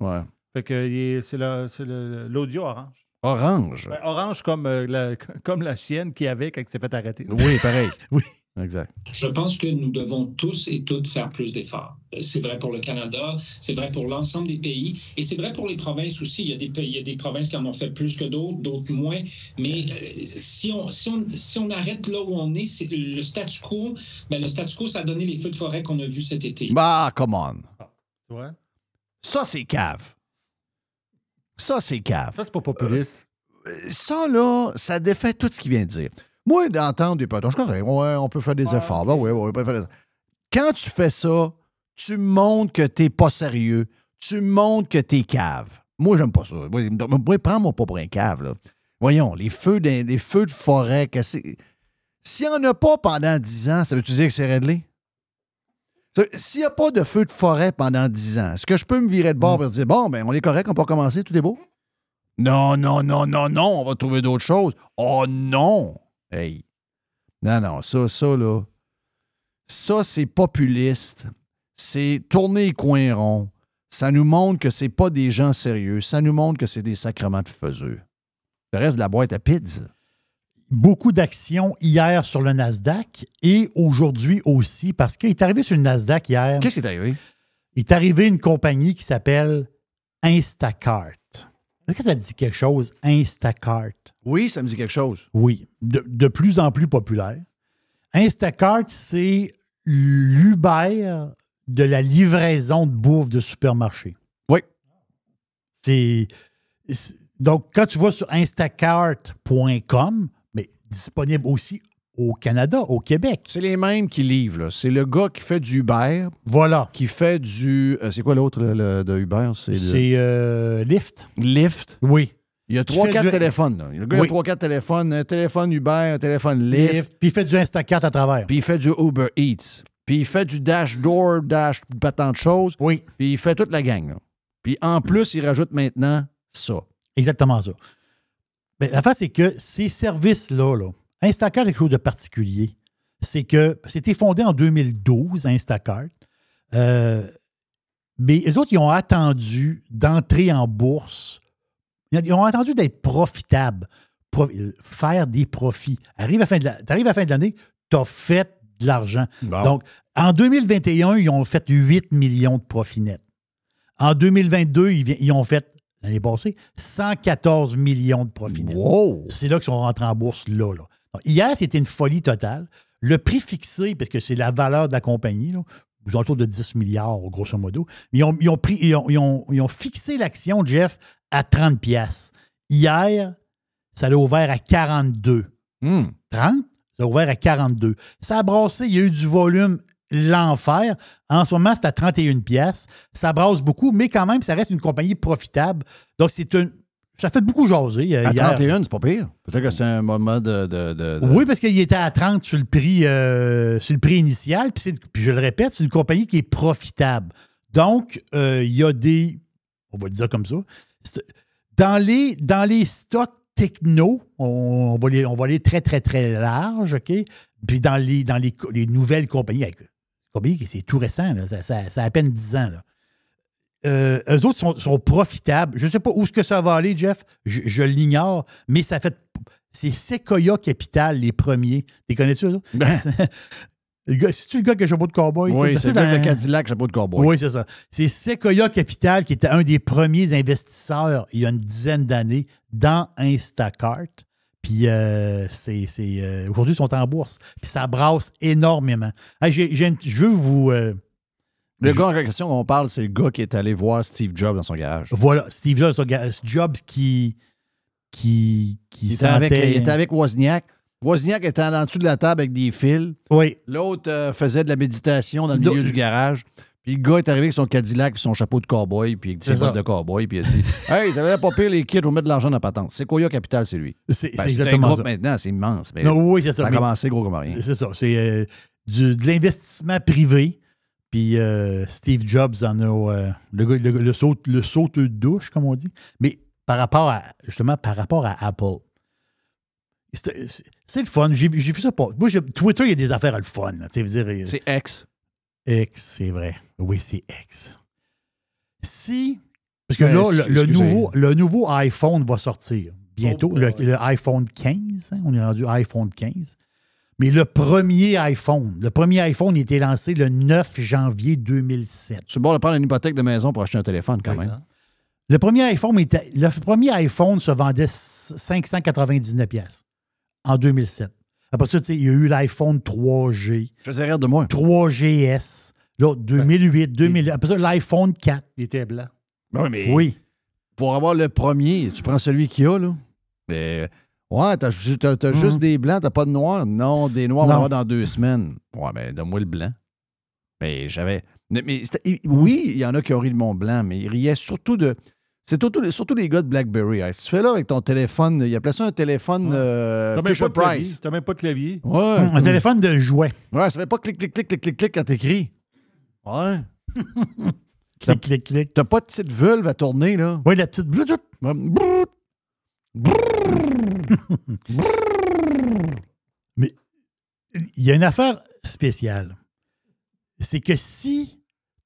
Ouais. Fait que c'est le- c'est le- l'audio orange. Orange. Ben, orange comme, euh, la, comme la chienne qu'il avait quand il s'est fait arrêter. Oui, pareil. Oui. Exact. Je pense que nous devons tous et toutes faire plus d'efforts. C'est vrai pour le Canada, c'est vrai pour l'ensemble des pays et c'est vrai pour les provinces aussi. Il y a des, pays, il y a des provinces qui en ont fait plus que d'autres, d'autres moins. Mais euh, si, on, si, on, si on arrête là où on est, c'est le statu quo, ben, le statu quo, ça a donné les feux de forêt qu'on a vus cet été. Bah, come on. Tu vois? Ça, c'est cave. Ça, c'est cave. Ça, c'est pas populiste. Ça, là, ça défait tout ce qu'il vient de dire. Moi, d'entendre des potes, je suis correct. Ouais, on peut faire des efforts. Ben ouais, ouais, on peut faire des- Quand tu fais ça, tu montres que t'es pas sérieux. Tu montres que t'es cave. Moi, j'aime pas ça. Moi, moi, prends-moi pas pour un cave, là. Voyons, les feux, de, les feux de forêt, s'il n'y en a pas pendant 10 ans, ça veut-tu dire que c'est réglé? S'il n'y a pas de feu de forêt pendant 10 ans, est-ce que je peux me virer de bord et dire, bon, ben, on est correct, on peut recommencer, tout est beau? Non, non, non, non, non, on va trouver d'autres choses. Oh non! Hey. Non, non, ça, ça, là. Ça, c'est populiste. C'est tourner les coins ronds. Ça nous montre que c'est pas des gens sérieux. Ça nous montre que c'est des sacrements de faiseux. Le reste de la boîte à pizza. Beaucoup d'actions hier sur le Nasdaq et aujourd'hui aussi, parce qu'il est arrivé sur le Nasdaq hier. Qu'est-ce qui est arrivé? Il est arrivé une compagnie qui s'appelle Instacart. Est-ce que ça dit quelque chose, Instacart? Oui, ça me dit quelque chose. Oui, de, de plus en plus populaire. Instacart, c'est l'Uber de la livraison de bouffe de supermarché. Oui. C'est- Donc, quand tu vas sur instacart.com, mais disponible aussi au Canada, au Québec. C'est les mêmes qui livrent. là. C'est le gars qui fait du Uber, Voilà. qui fait du. euh, c'est quoi l'autre là, de Uber? C'est le- euh, Lyft. Lyft? Oui. Il y a trois, quatre du- téléphones. là. Le gars, Oui. a trois, quatre téléphones. Un téléphone Uber, un téléphone Lyft. Lyft. Puis il fait du Instacart à travers. Puis il fait du Uber Eats. Puis il fait du Dash Door, Dash, pas tant de choses. Oui. Puis il fait toute la gang. là. Puis en plus, il rajoute maintenant ça. Exactement ça. Mais la face, c'est que ces services-là, là, Instacart a quelque chose de particulier. C'est que c'était fondé en 2012, Instacart. Euh, mais les autres, ils ont attendu d'entrer en bourse. Ils ont attendu d'être profitables, pro- euh, faire des profits. Arrive à la fin de la- t'arrives à la fin de l'année, tu as fait de l'argent. Bon. Donc, en 2021, ils ont fait 8 millions de profits nets. En 2022, ils, ils ont fait, l'année passée, 114 millions de profits. nets. C'est là qu'ils sont rentrés en bourse, là. là. Hier, c'était une folie totale. Le prix fixé, parce que c'est la valeur de la compagnie, là, aux autour de 10 milliards, grosso modo, ils ont, ils ont pris, ils ont, ils ont- ils ont fixé l'action, Jeff, à 30 pièces. Hier, ça l'a ouvert à 42. 30? Ça a ouvert à 42. Ça a brassé, il y a eu du volume, l'enfer. En ce moment, c'est à 31 pièces. Ça brasse beaucoup, mais quand même, ça reste une compagnie profitable. Donc, c'est une. Ça fait beaucoup jaser. euh, À hier. 31, c'est pas pire. Peut-être que c'est un moment de. de- de- de- Oui, parce qu'il était à 30 sur le prix, euh, sur le prix initial. Puis, puis je le répète, c'est une compagnie qui est profitable. Donc, euh, il y a des. On va le dire comme ça. Dans les, dans les stocks techno, on, on va les, on va aller très, très, très large, OK? Puis dans les, dans les, les nouvelles compagnies, avec- compagnie qui c'est tout récent, là, ça, ça- ça a à peine 10 ans. Là. Euh, eux autres sont, sont profitables. Je ne sais pas où est-ce que ça va aller, Jeff. Je, je l'ignore, mais ça fait. C'est Sequoia Capital, les premiers. Tu connais-tu, ça? Le gars- C'est-tu le gars qui a chapeau de cowboy? Oui, c'est le gars dans- de Cadillac, chapeau de cowboy. Oui, c'est ça. C'est Sequoia Capital qui était un des premiers investisseurs il y a une dizaine d'années dans Instacart. Puis euh, c'est, c'est, euh, aujourd'hui, ils sont en bourse. Puis ça brasse énormément. Hey, une- je veux vous. euh, Le gars en question qu'on parle, c'est le gars qui est allé voir Steve Jobs dans son garage. voilà, Steve Jobs, Jobs qui. qui, qui Il était, avec, il était avec Wozniak. Wozniak était en dessous de la table avec des fils. Oui. L'autre euh, faisait de la méditation dans le milieu du garage. Puis le gars est arrivé avec son Cadillac puis son chapeau de cowboy puis avec ses bottes de cowboy puis il a dit Hey, ça va pas pire les kids, on va mettre de l'argent dans la patente. C'est Koya Capital, c'est lui. C'est- Ben, c'est un exactement groupe ça. maintenant, c'est immense. mais Non, oui, c'est ça. Ça a mais- commencé gros comme rien. C'est ça. C'est euh, de l'investissement privé. Puis euh, Steve Jobs en a euh, le, le, le, saut, le sauteux de douche, comme on dit. Mais par rapport à, justement, par rapport à Apple, c'est le fun. J'ai vu ça pas. Moi, Twitter, il y a des affaires à le fun. C'est X. X, c'est vrai. Oui, c'est X. Si. Parce que Ben, là, le, nouveau, le nouveau iPhone va sortir bientôt. Oh le iPhone 15. hein, on est rendu iPhone 15. Mais le premier iPhone, le premier iPhone, il a été lancé le 9 janvier 2007. Tu es bon de prendre une hypothèque de maison pour acheter un téléphone quand même. Le premier iPhone, était, le premier iPhone se vendait 599 pièces en 2007. Après ça, tu sais, il y a eu l'iPhone 3G. Je faisais rire de moi. 3GS. Là, 2008, 2000. Après ça, l'iPhone 4. Il était blanc. Ben oui, mais Oui. pour avoir le premier, tu prends celui qu'il y a, là. Mais, ouais, t'as, t'as- t'as juste des blancs, t'as pas de noirs? Non, des noirs, on va avoir dans deux semaines. Ouais, mais donne-moi le blanc. Mais j'avais. Mais, mais c'était- oui, il y en a qui ont ri de mon blanc, mais ils riaient surtout de. C'est surtout, surtout les gars de BlackBerry. Hein. Si tu fais là avec ton téléphone, il appelait ça un téléphone euh, T'as même, Fisher pas de clavier. Price. T'as même pas de clavier. Ouais. Un téléphone de jouet. Ouais, ça fait pas clic, clic, clic, clic, clic, clic quand t'écris. Ouais. Clic, clic, clic. T'as pas de petite vulve à tourner, là. Oui, la petite. Ouais. Brrr. Mais il y a une affaire spéciale. C'est que si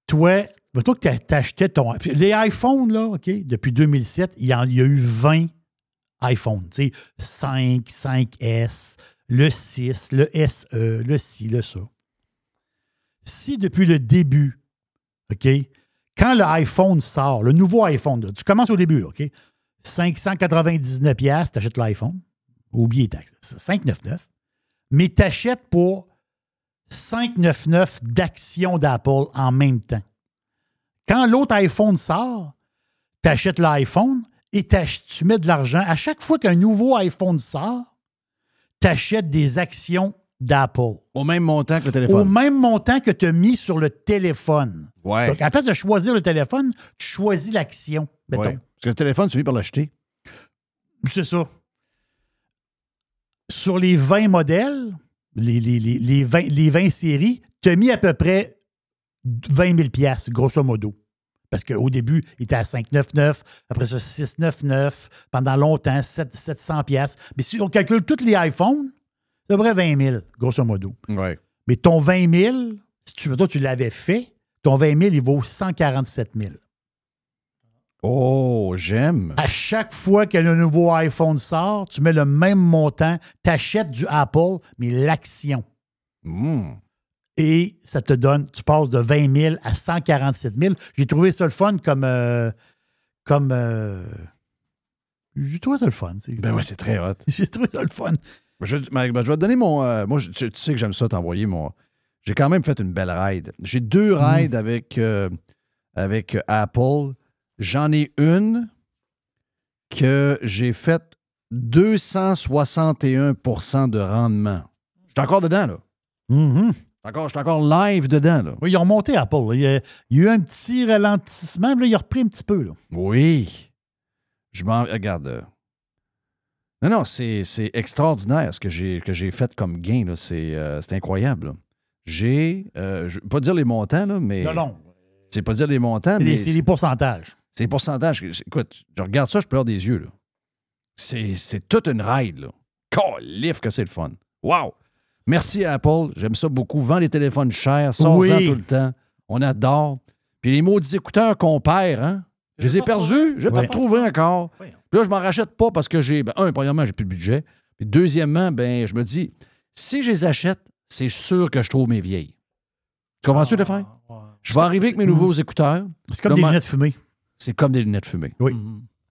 toi, toi que t'a- t'achetais ton. Les iPhones, là, OK, depuis 2007, il y, a eu 20 iPhones. Tu sais, 5, 5S, le 6, le SE, le ci, le ça. Si depuis le début, OK, quand le iPhone sort, le nouveau iPhone, tu commences au début, là, OK, 599 pièces, tu achètes l'iPhone. Oublie les taxes. 599. Mais tu achètes pour 599 d'actions d'Apple en même temps. Quand l'autre iPhone sort, tu achètes l'iPhone et tu mets de l'argent. À chaque fois qu'un nouveau iPhone sort, tu achètes des actions d'Apple. Au même montant que le Au téléphone. même montant que tu as mis sur le téléphone. Ouais. Donc, à la place de choisir le téléphone, tu choisis l'action. mettons. Ouais. Parce que le téléphone, tu finis par l'acheter. C'est ça. Sur les 20 modèles, les, les, les, les 20, les 20 séries, tu as mis à peu près 20 000 piastres, grosso modo. Parce qu'au début, il était à 5,99, après ça, 6,99, pendant longtemps, 7, 700 piastres. Mais si on calcule tous les iPhones, c'est à peu près 20 000, grosso modo. Ouais. Mais ton 20 000, si tu, toi, tu l'avais fait, ton 20 000, il vaut 147 000. Oh, j'aime. À chaque fois que le nouveau iPhone sort, tu mets le même montant, tu achètes du Apple, mais l'action. Hmm. Et ça te donne, tu passes de 20 000 à 147 000. J'ai trouvé ça le fun comme. euh, comme euh, j'ai trouvé ça le fun. Ben ouais, c'est très hot. J'ai trouvé ça le fun. Je, ben, ben, je vais te donner mon. euh, moi, je- tu, sais que j'aime ça t'envoyer mon. J'ai quand même fait une belle ride. J'ai deux rides avec, avec Apple. J'en ai une que j'ai faite 261% de rendement. Je suis encore dedans, là. Mhm. Je suis encore, je suis encore live dedans, là. Oui, ils ont monté Apple. Il y a, il y a eu un petit ralentissement, puis là, il a repris un petit peu. Là. Oui. Je m'en. Regarde. euh. Non, non, c'est extraordinaire ce que j'ai fait comme gain. là. C'est euh, c'est incroyable. J'ai. euh, je ne vais pas dire les montants, là, mais. Non, non. C'est pas dire les montants, mais. c'est des pourcentages. C'est les pourcentages. Écoute, je regarde ça, je pleure des yeux. là. C'est c'est toute une ride. là. Calif que c'est le fun. Wow! Merci à Apple. J'aime ça beaucoup. Vends les téléphones chers. Sors-en Oui. tout le temps. On adore. Puis les maudits écouteurs qu'on perd, hein? Je les ai perdus. Je n'ai pas Oui. retrouvé encore. Puis là, je m'en rachète pas parce que j'ai. ben, un, premièrement, j'ai plus de budget. Puis deuxièmement, ben, je me dis, si je les achète, c'est sûr que je trouve mes vieilles. Tu comprends-tu, le faire? Je vais arriver avec mes nouveaux écouteurs. C'est comme Là, des ma- lunettes fumées. C'est comme des lunettes fumées. Oui.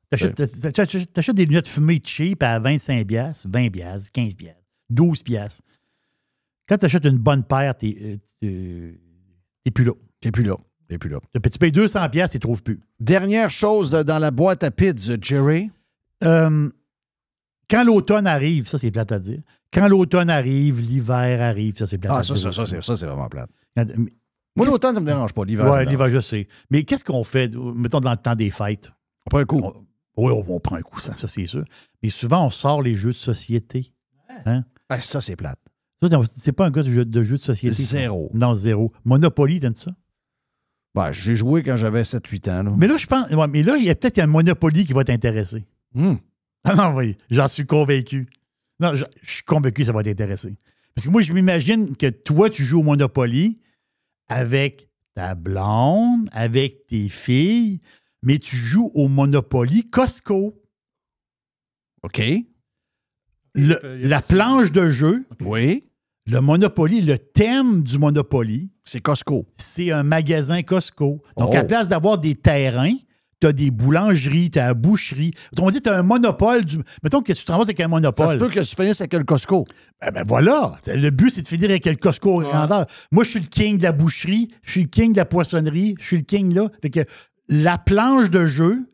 T'achètes t'a- t'a- t'achètes des lunettes fumées cheap à 25 piastres, 20 piastres, 15 piastres, 12 piastres. Quand tu achètes une bonne paire, t'es euh, t'es- plus là. T'es plus là. T'es plus là. Tu payes 200 piastres, tu ne trouves plus. Dernière chose euh, dans la boîte à pizza, Jerry. Euh, quand l'automne arrive, ça c'est plate à dire. Quand l'automne arrive, l'hiver arrive, ça c'est plate Ah, à ça, dire. ça, ça, c'est- ça, c'est vraiment plate. Moi, l'automne, ça me dérange pas. L'hiver, Ouais, l'hiver, je sais. Mais qu'est-ce qu'on fait, mettons, dans le temps des fêtes? On prend un coup. Oui, on, on prend un coup, ça, ça, c'est sûr. Mais souvent, on sort les jeux de société. Hein? Ah, ça, c'est plate. T'es pas un gars de jeux de, de société? Zéro. Non, zéro. Monopoly, t'aimes ça? Ben, j'ai joué quand j'avais 7-8 ans. là. Mais là, je pense. ouais, mais là, il y a peut-être un Monopoly qui va t'intéresser. Hmm. Ah non, oui, j'en suis convaincu. Non, je, je suis convaincu que ça va t'intéresser. Parce que moi, je m'imagine que toi, tu joues au Monopoly avec ta blonde, avec tes filles, mais tu joues au Monopoly Costco. OK. Le- la planche de jeu, Oui. le Monopoly, le thème du Monopoly, C'est Costco. c'est un magasin Costco. Donc, Oh. à place d'avoir des terrains, tu as des boulangeries, tu as la boucherie. Autrement dit, tu as un monopole. Du... Mettons que tu te avec un monopole. Ça se peut que tu finisses avec le Costco. Ben, ben voilà. Le but, c'est de finir avec le Costco grandeur. Moi, je suis le king de la boucherie, je suis le king de la poissonnerie, je suis le king là. Fait que la planche de jeu,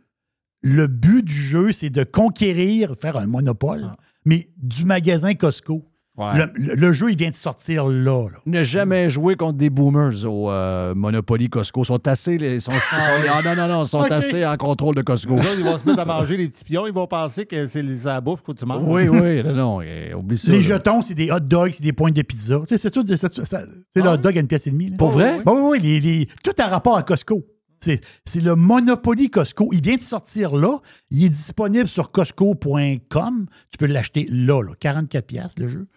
le but du jeu, c'est de conquérir, faire un monopole, mais du magasin Costco. Ouais. Le, le- le jeu, il vient de sortir là. là. Ne jamais jouer contre des boomers au euh, Monopoly Costco. Ils sont assez. les- sont, sont- ah non, non, non, ils sont assez en contrôle de Costco. Ils vont se mettre à manger les petits pions. Ils vont penser que c'est les à la bouffe que tu manges. Oui, oui, non, non, eh, oublie ça. Les là. jetons, c'est des hot dogs, c'est des pointes de pizza. Tu sais, c'est tout. c'est- le hot dog a une pièce et demie. là. Pour vrai? Oui, oui, oui. les- les- tout a rapport à Costco. C'est c'est le Monopoly Costco. Il vient de sortir là. Il est disponible sur costco.com. Tu peux l'acheter là, là. 44 pièces le jeu.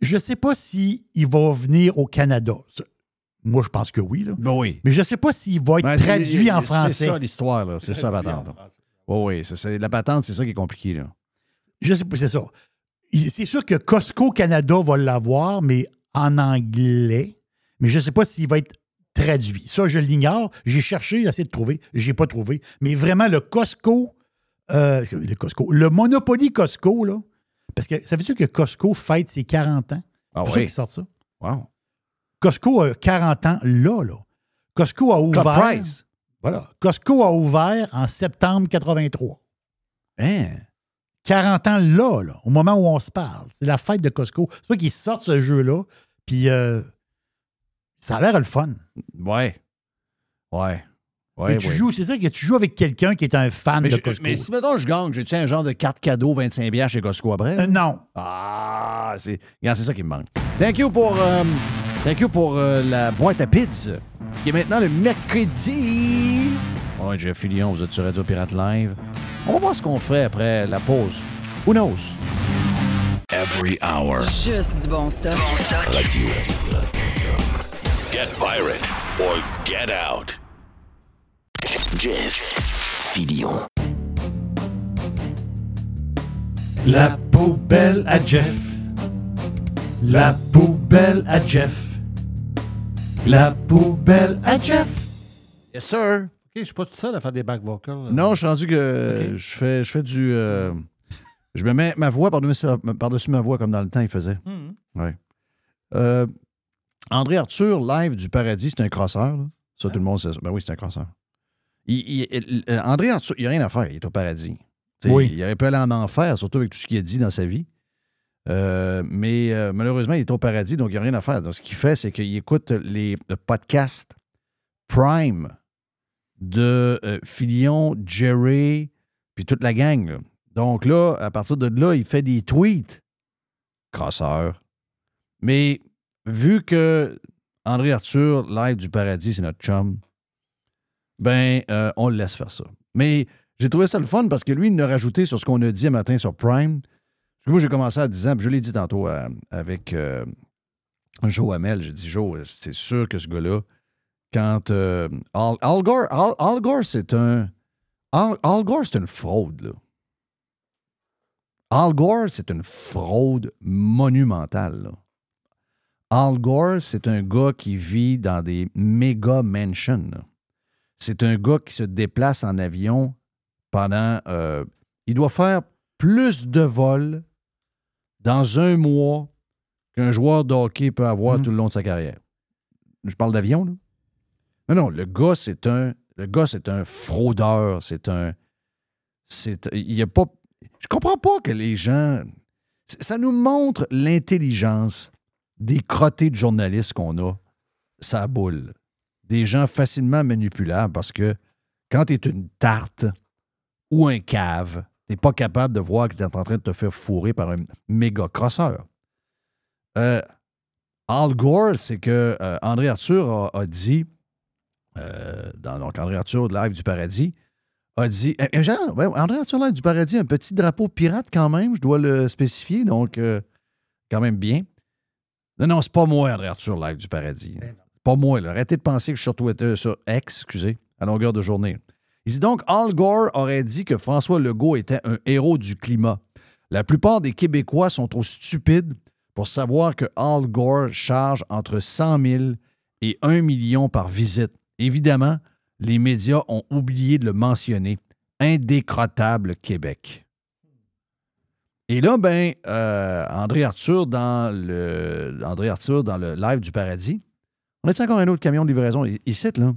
Je ne sais pas s'il va venir au Canada. Moi, je pense que oui. Là. Ben oui. Mais je ne sais pas s'il va être Ben, c'est- traduit en français. C'est ça l'histoire, là. C'est ça la patente. Oui, oui. la patente, c'est ça qui est compliqué, là. Je sais pas, c'est ça. C'est sûr que Costco Canada va l'avoir, mais en anglais. Mais je ne sais pas s'il va être traduit. Ça, je l'ignore. J'ai cherché, j'ai essayé de trouver. Je n'ai pas trouvé. Mais vraiment, le Costco, euh, le Costco, le Monopoly Costco, là, parce que ça veut dire que Costco fête ses 40 ans? C'est Ah pour ça qu'ils sortent ça. Wow. Costco a 40 ans là, là. Costco a Club ouvert. Price. Voilà. Costco a ouvert en septembre 83. Hein? 40 ans là, là, au moment où on se parle. C'est la fête de Costco. C'est pas qu'ils sortent ce jeu-là, puis euh, ça a l'air le fun. Ouais. Ouais. Ouais, Mais tu ouais. joues, c'est ça que tu joues avec quelqu'un qui est un fan Mais, de je- Costco. mais si, mettons, je gagne, j'ai-tu un genre de carte cadeau 25 bières chez Costco après? Euh, non. Ah, c'est regarde, c'est ça qui me manque. Thank you pour, euh, thank you pour euh, la boîte à pizza, qui est maintenant le mercredi. Ouais, Jeff Fillion, vous êtes sur Radio Pirate Live. On va voir ce qu'on ferait après la pause. Who knows? Every hour. Juste du bon stock. Radio. Get pirate or get out. Jeff Filion. La poubelle à Jeff. La poubelle à Jeff. La poubelle à Jeff. Yes, sir. OK, je suis pas tout seul à faire des back vocals. là. Non, je suis rendu que je, fais, je fais du. euh, je me mets ma voix par-dessus ma voix comme dans le temps il faisait. Mhm. Ouais. Euh, André Arthur, live du Paradis, c'est un crosseur. là. Ça, tout le monde sait ça. Ben oui, c'est un crosseur. Il- il- il- euh, André Arthur, il n'y a rien à faire. Il est au paradis. T'sais, Oui. Il aurait pu aller en enfer, surtout avec tout ce qu'il a dit dans sa vie. Euh, mais euh, malheureusement, il est au paradis, donc il n'y a rien à faire. Donc, ce qu'il fait, c'est qu'il écoute les podcasts Prime de euh, Filion, Jerry, puis toute la gang. là. Donc là, à partir de là, il fait des tweets. Crosseur. Mais vu que André Arthur, live du paradis, c'est notre chum, ben, euh, on le laisse faire ça. Mais j'ai trouvé ça le fun parce que lui, il a rajouté sur ce qu'on a dit un matin sur Prime. Parce que moi, j'ai commencé à 10 ans, puis je l'ai dit tantôt euh, avec euh, Joe Hamel. J'ai dit, Joe, c'est sûr que ce gars-là, quand euh, Al, Gore, Al, Al Gore, c'est un. Al Gore, c'est une fraude, là. Al Gore, c'est une fraude monumentale, là. Al Gore, c'est un gars qui vit dans des méga mansions. C'est un gars qui se déplace en avion pendant. euh, il doit faire plus de vols dans un mois qu'un joueur de hockey peut avoir tout le long de sa carrière. Je parle d'avion, là. Non, non, le gars, c'est un. Le gars, c'est un fraudeur. C'est un. C'est. Il y a pas. Je comprends pas que les gens. Ça nous montre l'intelligence des crottés de journalistes qu'on a. Ça boule. Des gens facilement manipulables parce que quand tu une tarte ou un cave, tu pas capable de voir que tu en train de te faire fourrer par un méga crosseur. Euh, Al Gore, c'est que euh, André Arthur a, dit, euh, dans donc André Arthur de Live du Paradis, a dit ouais, André Arthur Live du Paradis, un petit drapeau pirate quand même, je dois le spécifier, donc euh, quand même bien. Non, non, c'est pas moi, André Arthur Live du Paradis. Pas moi, là. Arrêtez de penser que je suis sur Twitter, sur X, excusez, à longueur de journée. Il dit donc Al Gore aurait dit que François Legault était un héros du climat. La plupart des Québécois sont trop stupides pour savoir que Al Gore charge entre 100 000 et 1 million par visite. Évidemment, les médias ont oublié de le mentionner. Indécrottable Québec. Et là, ben, euh, André Arthur dans le André Arthur dans le live du paradis. On a encore un autre camion de livraison ici, là.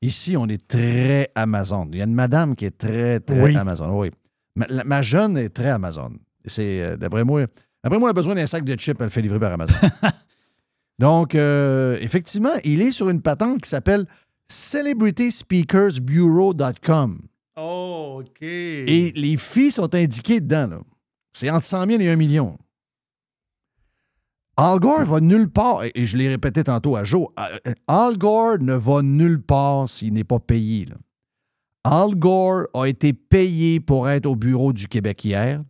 Ici, on est très Amazon. Il y a une madame qui est très, très Oui. Amazon. Oui. Ma, la- ma jeune est très Amazon. C'est, euh, d'après moi, d'après moi, elle a besoin d'un sac de chips, elle le fait livrer par Amazon. Donc, euh, effectivement, il est sur une patente qui s'appelle celebrityspeakersbureau.com. Oh, OK. Et les filles sont indiquées dedans. là. C'est entre 100 000 et 1 million. Al Gore va nulle part, et je l'ai répété tantôt à Joe, euh, Al Gore ne va nulle part s'il n'est pas payé. là. Al Gore a été payé pour être au bureau du Québec hier.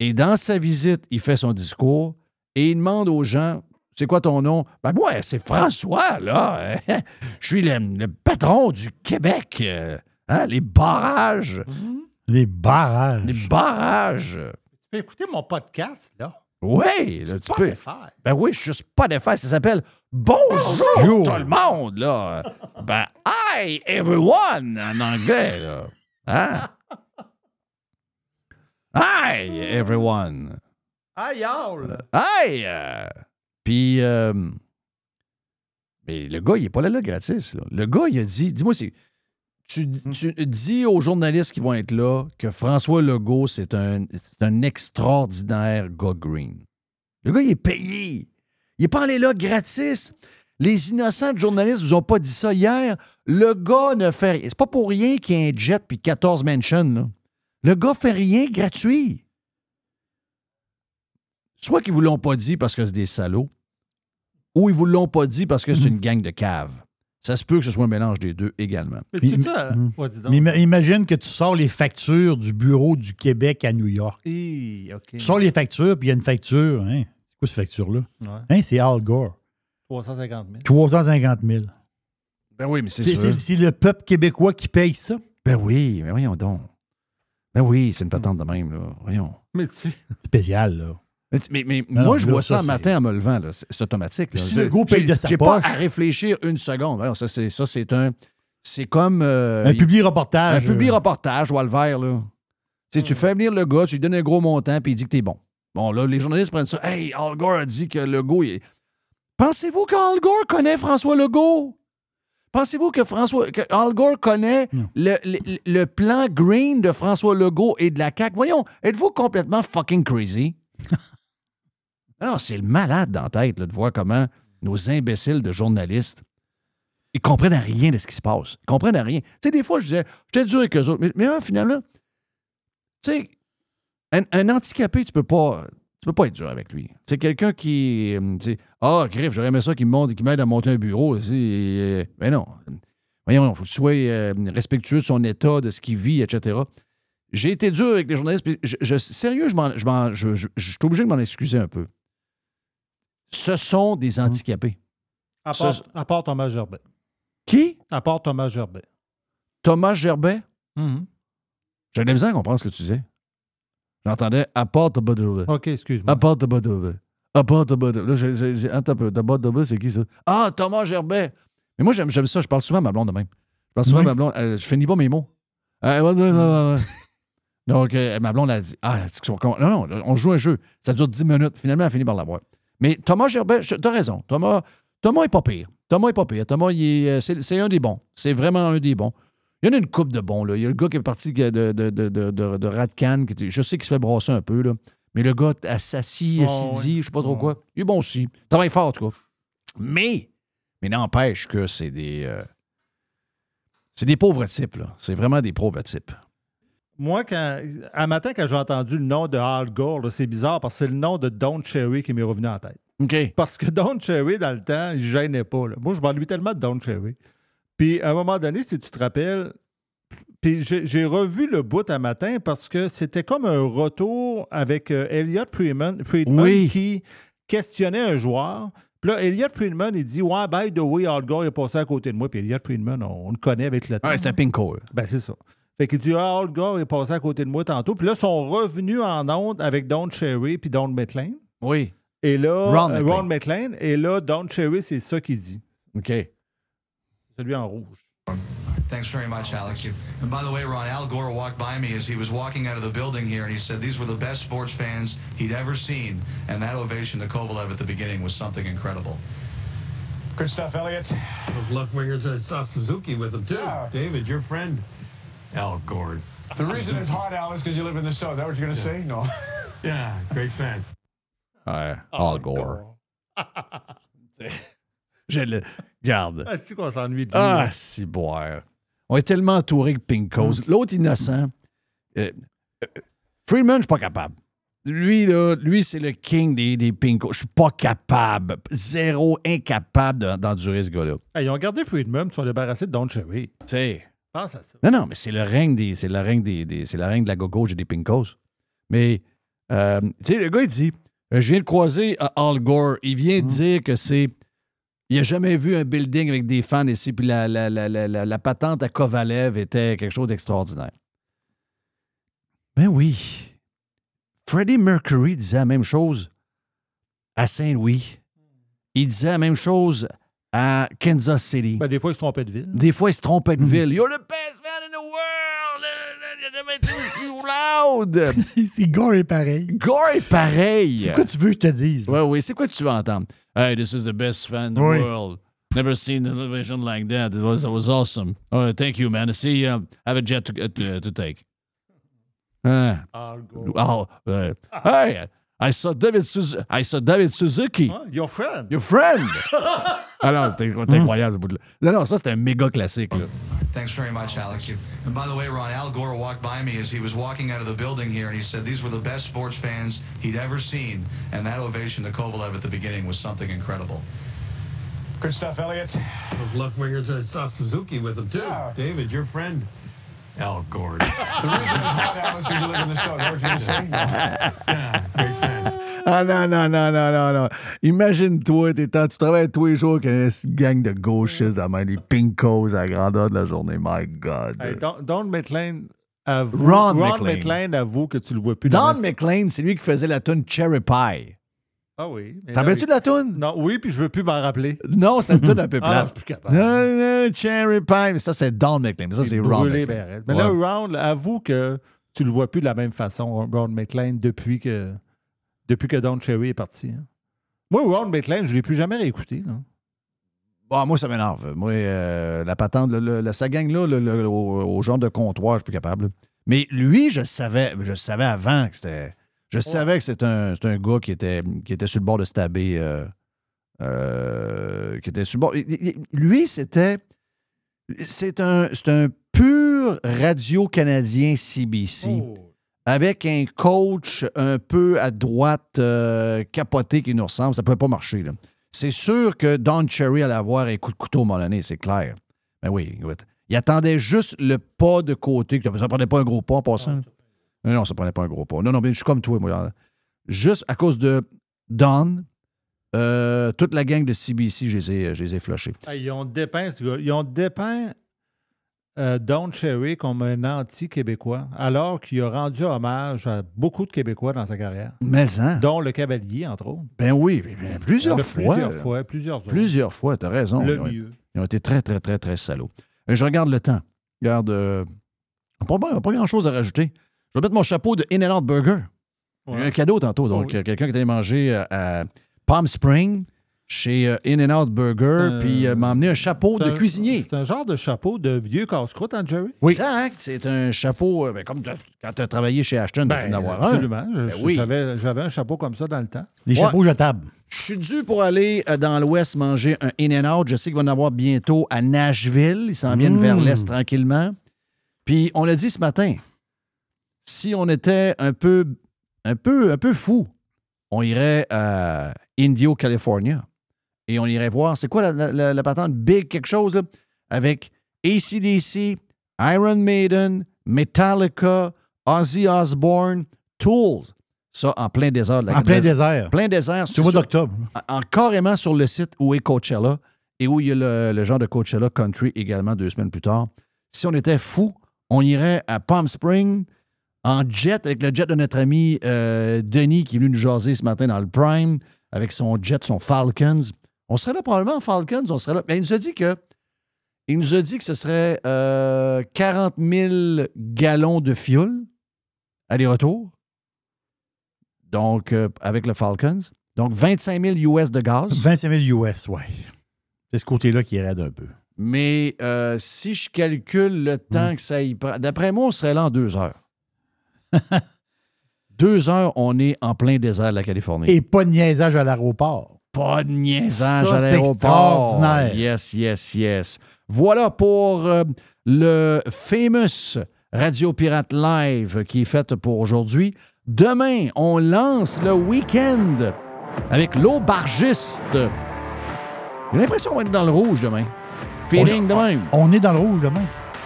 Et dans sa visite, il fait son discours et il demande aux gens C'est quoi ton nom Ben, moi, c'est François, là. Je suis le, le patron du Québec. Euh, hein, les barrages. Les barrages. Les barrages. Peux écouter mon podcast, là. Oui, là, tu peux. Ben oui, je suis Spotify. Ça s'appelle Bonjour Bonjour. tout le monde, là. Ben, hi everyone en anglais, là. Hein? Hi everyone. Ah, y'all. Hey! euh, Puis, euh, mais le gars, il n'est pas là, là gratis. là. Le gars, il a dit, dis-moi, c'est, tu, tu dis aux journalistes qui vont être là que François Legault, c'est un, extraordinaire gars green. Le gars, il est payé. Il n'est pas allé là gratis. Les innocents de journalistes vous ont pas dit ça hier. Le gars ne fait rien. C'est pas pour rien qu'il y a un jet puis 14 mansions. là. Le gars fait rien gratuit. Soit qu'ils vous l'ont pas dit parce que c'est des salauds, ou ils vous l'ont pas dit parce que c'est une gang de caves. Ça se peut que ce soit un mélange des deux également. Mais tu sais Mais- ça? Mm. Ouais, dis donc. Mais ima- imagine que tu sors les factures du bureau du Québec à New York. Tu sors les factures, puis il y a une facture. Hein? C'est quoi cette facture-là? Ouais. Hein, c'est Al Gore. 350 000. 350 000. Ben oui, mais c'est C'est sûr. c'est- c'est le peuple québécois qui paye ça? Ben oui, mais voyons donc. Ben oui, c'est une patente de même, là. Voyons. Mais tu sais, Spécial, là. Mais, mais Non, moi, je vois ça, ça, matin en me levant. là. C'est automatique. là. Si le paye de sa J'ai pas poche. à réfléchir une seconde. Alors, ça, c'est ça, c'est un. C'est comme. euh, Un il- public reportage. Un public reportage, Walver, là. Tu fais venir le gars, tu lui donnes un gros montant, puis il dit que t'es bon. Bon, là, les journalistes prennent ça. Hey, Al Gore a dit que Legault. Il... est- Pensez-vous qu'Al Gore connaît François Legault? Pensez-vous que François que Al Gore connaît le, le- le plan green de François Legault et de la CAQ? Voyons, êtes-vous complètement fucking crazy? non, c'est le malade dans la tête là, de voir comment nos imbéciles de journalistes ils comprennent rien de ce qui se passe. Ils comprennent rien. Tu sais, des fois, je disais, j'étais dur avec eux autres. Mais, finalement, tu sais, un, handicapé, tu peux pas. Tu peux pas être dur avec lui. C'est quelqu'un qui. euh, Ah, Griff, j'aurais aimé ça qu'il me monte, qu'il m'aide à monter un bureau. euh, Mais non. Voyons, il faut que tu sois euh, respectueux de son état, de ce qu'il vit, etc. J'ai été dur avec les journalistes. Je, je- sérieux, je- je suis obligé de m'en excuser un peu. Ce sont des handicapés. À part, à part Thomas Gerbet. Qui? À part Thomas Gerbet. Thomas Gerbet? Mhm. J'ai de la à comprendre ce que tu disais. J'entendais apporte de Bodove. OK, excuse-moi. Apporte de Bodove. Apporte de Bodove. Là, j'ai- j'ai- j'ai- un peu. De Bodove, c'est qui ça? Ah, Thomas Gerbet. Mais moi, j'aime ça. Je parle souvent à ma blonde de même. Je parle souvent Oui. à ma blonde. euh, je finis pas mes mots. Euh, ouais. Donc, euh, ma blonde a dit Ah, c'est qu'on- qu'on- non, non, on joue un jeu. Ça dure 10 minutes. Finalement, elle finit par l'avoir. Mais Thomas Gerbet, je- t'as raison. Thomas, Thomas est pas pire. Thomas est pas pire. Thomas, il est, euh, c'est, un des bons. C'est vraiment un des bons. Il y en a une coupe de bons. Là. Il y a le gars qui est parti de, de, de, de, Radcan, qui je sais qu'il se fait brasser un peu, là. mais le gars assassini, Oh, assidi, ouais. je sais pas trop Oh. quoi. Il est bon aussi. Il travaille fort, en tout cas. Mais, mais n'empêche que c'est des. euh, c'est des pauvres types, là. C'est vraiment des pauvres types. Moi, quand, à matin, quand j'ai entendu le nom de Al Gore, c'est bizarre parce que c'est le nom de Don Cherry qui m'est revenu en tête. Parce que Don Cherry, dans le temps, il gênait pas. là. Moi, je m'ennuie tellement de Don Cherry. Puis, à un moment donné, si tu te rappelles, puis j'ai revu le bout à matin parce que c'était comme un retour avec euh, Elliot Friedman, Friedman Oui. qui questionnait un joueur. Puis là, Elliot Friedman, il dit Ouais, by the way, Al Gore est passé à côté de moi. Puis Elliot Friedman, on, on le connaît avec le temps. Ouais, c'est un pinko. Ben, c'est ça. Fait qu'il dit, ah, Al Gore est passé à côté de moi tantôt. Puis là, ils sont revenus en onde avec Don Cherry puis Don McLean. Oui. Et là, Ron euh, McLean. Ron McLean. Et là, Don Cherry, c'est ça qu'il dit. OK. Celui en rouge. Thanks very much, Alex. And by the way, Ron, Al Gore walked by me as he was walking out of the building here, and he said these were the best sports fans he'd ever seen. And that ovation to Kovalev at the beginning was something incredible. Good stuff, Elliot. Those left wingers, I saw Suzuki with them too. David, your friend, Al Gore. The reason it's hot, Al, is because you live in the south. That what you're going to say? No. Yeah, great fan. Ouais. Al Gore. Je le. Garde. Ah, c'est qu'on s'ennuie de lui? Ah, si boire. On est tellement entouré de pinkos. L'autre innocent, euh, euh, Freeman, je suis pas capable. Lui, là, lui, c'est le king des, des pinkos. Je suis pas capable. Zéro incapable de- d'endurer ce gars-là. Hey, ils ont gardé Friedman, puis ils sont débarrassés de Don Cherry. Tu sais. Pense à ça. Non, non, mais c'est le règne des. C'est le règne des. des- c'est le règne de la gauche et des pinkos. Mais euh, tu sais, le gars, il dit euh, Je viens de croiser euh, Al Gore. Il vient de dire que c'est. Il n'a jamais vu un building avec des fans ici, puis la, la, la, la, la- la patente à Kovalev était quelque chose d'extraordinaire. Ben oui. Freddie Mercury disait la même chose à Saint-Louis. Il disait la même chose à Kansas City. Ben, des fois, ils se trompaient de ville. Des fois, il se trompait de ville. You're the best man in the world! Il a jamais été aussi loud! C'est Gore est pareil. Gore est pareil! C'est quoi tu veux que je te dise? Oui, oui, c'est quoi tu veux entendre? Hey, this is the best fan in the Oui. world. Never seen an elevation like that. It was, it was awesome. Oh, thank you, man. See, um, I have a jet to, uh, to, take. Ah. Oh, uh, hey, I saw David, Suz- I saw David Suzuki. Ah, your friend. Your friend! Ah non, c'était c'était incroyable ce bout-là. Non, non, ça, c'était un méga classique. Là. Thanks very much, Alex. And by the way, Ron, Al Gore walked by me as he was walking out of the building here, and he said these were the best sports fans he'd ever seen. And that ovation to Kovalev at the beginning was something incredible. Good stuff, Elliot. Those left wingers, I saw Suzuki with them too. David, your friend, Al Gore. The reason it's hot, Al, is because you live in the south. Is that what you're going to say? No. yeah, great fan. Ah non, non, non, non, non, non. Imagine-toi, tu travailles tous les jours avec une gang de gauchistes, à main des pinkos à la grandeur de la journée. My God. Hey, Don, Don McLean, avoue, Ron Ron, McLean. Avoue que tu le vois plus. Don McLean, c'est lui qui faisait la tune Cherry Pie. Ah oui. T'en rappelles-tu de la tune? Non, oui, puis je veux plus m'en rappeler. Non, c'est une tune un peu Ah, plate. je suis plus capable. Non, non, Cherry Pie. Mais ça, c'est Don McLean. Mais ça, c'est Ron McLean. ben. Mais là. Ron, avoue que tu le vois plus de la même façon, Ron McLean, depuis que, depuis que Don Cherry est parti. hein. Moi, Ron McLean, je ne l'ai plus jamais réécouté. là. Bon, moi, ça m'énerve. Moi, euh, la patente, le, le- la- sa gang-là, le- le- au, au genre de comptoir, je suis plus capable. Mais lui, je savais, je savais avant que c'était. Je savais que c'était un, gars qui était, qui était sur le bord de stabber. euh, euh, qui était sur le bord. il- il- Lui, c'était. C'est un, c'est un pur radio-canadien CBC. Avec un coach un peu à droite, euh, capoté qui nous ressemble, ça ne pouvait pas marcher. là. C'est sûr que Don Cherry allait avoir un coup de couteau à un moment donné, c'est clair. Mais oui, écoute, il attendait juste le pas de côté. Ça ne prenait pas un gros pas en passant. Non, non, ça ne prenait pas un gros pas. Non, non, mais je suis comme toi, moi. Juste à cause de Don, euh, toute la gang de CBC, je les ai, je les ai flushés. Ils ont dépeint ce gars. Ils ont dépeint euh, Don Cherry comme un anti-Québécois, alors qu'il a rendu hommage à beaucoup de Québécois dans sa carrière. Mais hein? Dont le Cavalier, entre autres. Ben oui, ben, ben, plusieurs Le- fois. Plusieurs fois, plusieurs autres. Plusieurs fois, tu as raison. Le Ils ont- mieux. Ils ont été très, très, très, très salauds. Euh, Je regarde le temps. Regarde, euh, pas, pas- pas grand-chose à rajouter. Je vais mettre mon chapeau de In-N-Out Burger. Il y a eu un cadeau tantôt. Donc, Oh oui. euh, quelqu'un qui est allé manger à Palm Spring chez euh, In-N-Out Burger, Euh, puis euh, m'a amené un chapeau de un- cuisinier. C'est un genre de chapeau de vieux casse-croûte, hein, Jerry? Exact. C'est un chapeau, euh, ben, comme quand tu as travaillé chez Ashton, tu en avoir un. absolument. Je- Ben oui. J'avais un chapeau comme ça dans le temps. Les Ouais. chapeaux jetables. Je suis dû pour aller euh, dans l'Ouest manger un In-N-Out. Je sais qu'il va en avoir bientôt à Nashville. Ils s'en viennent vers l'Est tranquillement. Puis on l'a dit ce matin, si on était un peu, un peu, un peu fou, on irait à Indio, California. Et on irait voir, c'est quoi la, la- la- la patente? Big quelque chose, là, avec ACDC, Iron Maiden, Metallica, Ozzy Osbourne, Tools. Ça, en plein désert. de la- En plein désert. Plein désert. C'est mois d'octobre. en- carrément sur le site où est Coachella et où il y a le, le genre de Coachella Country également deux semaines plus tard. Si on était fou, on irait à Palm Spring en jet avec le jet de notre ami euh, Denis qui est venu nous jaser ce matin dans le Prime avec son jet, son Falcons. On serait là probablement en Falcons, on serait là. Mais il nous a dit que il nous a dit que ce serait euh, 40 000 gallons de fioul aller-retour. Donc, euh, avec le Falcons. Donc, 25 000 US de gaz. 25 000 US, ouais. C'est ce côté-là qui est raide un peu. Mais euh, si je calcule le temps que ça y prend, d'après moi, on serait là en deux heures. deux heures, on est en plein désert de la Californie. Et pas de niaisage à l'aéroport. Pas de niaisage Ça, à c'est l'aéroport. extraordinaire. Yes, yes, yes. Voilà pour euh, le famous Radio Pirate Live qui est fait pour aujourd'hui. Demain, on lance le week-end avec l'aubergiste. J'ai l'impression qu'on va être dans le rouge demain. Feeling de même. On est dans le rouge demain.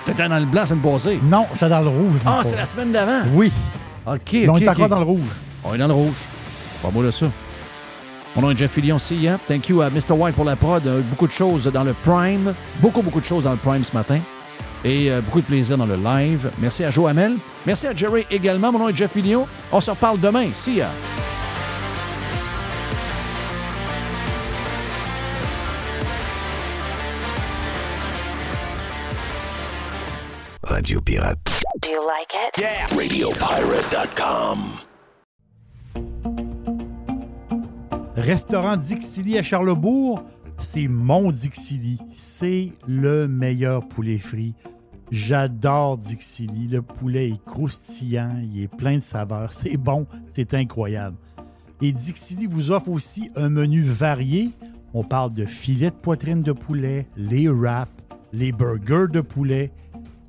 T'étais dans le blanc la semaine passée. Non, c'est dans le rouge. Ah, c'est la semaine d'avant? Oui. OK, Mais on est encore dans le rouge. On est dans le rouge. Pas moi de ça. Mon nom est Jeff Fillion, see ya. Thank you à Mr. White pour la prod. Euh, Beaucoup de choses dans le Prime. Beaucoup, beaucoup de choses dans le Prime ce matin. Et euh, beaucoup de plaisir dans le live. Merci à Joe Hamel. Merci à Jerry également. Mon nom est Jeff Fillion. On se reparle demain. See ya. Radio Pirate. Do you like it? Yeah. RadioPirate.com. Restaurant Dixili à Charlebourg, c'est mon Dixili. C'est le meilleur poulet frit. J'adore Dixili. Le poulet est croustillant, il est plein de saveurs. C'est bon, c'est incroyable. Et Dixili vous offre aussi un menu varié. On parle de filets de poitrine de poulet, les wraps, les burgers de poulet,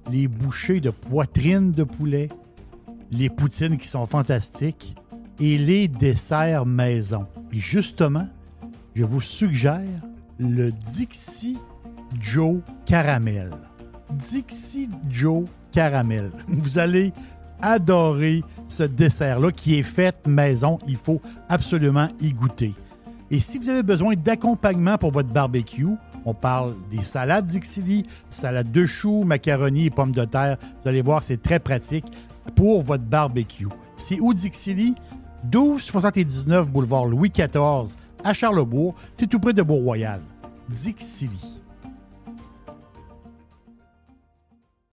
les bouchées de poitrine de poulet, les poutines qui sont fantastiques et les desserts maison. Et justement, je vous suggère le Dixie Joe Caramel. Dixie Joe Caramel. Vous allez adorer ce dessert-là qui est fait maison. Il faut absolument y goûter. Et si vous avez besoin d'accompagnement pour votre barbecue, on parle des salades Dixili, salades de choux, macaroni et pommes de terre. Vous allez voir, c'est très pratique pour votre barbecue. C'est où Dixili? 1279 boulevard Louis XIV à Charlebourg, c'est tout près de Bourg-Royal. Dixilly.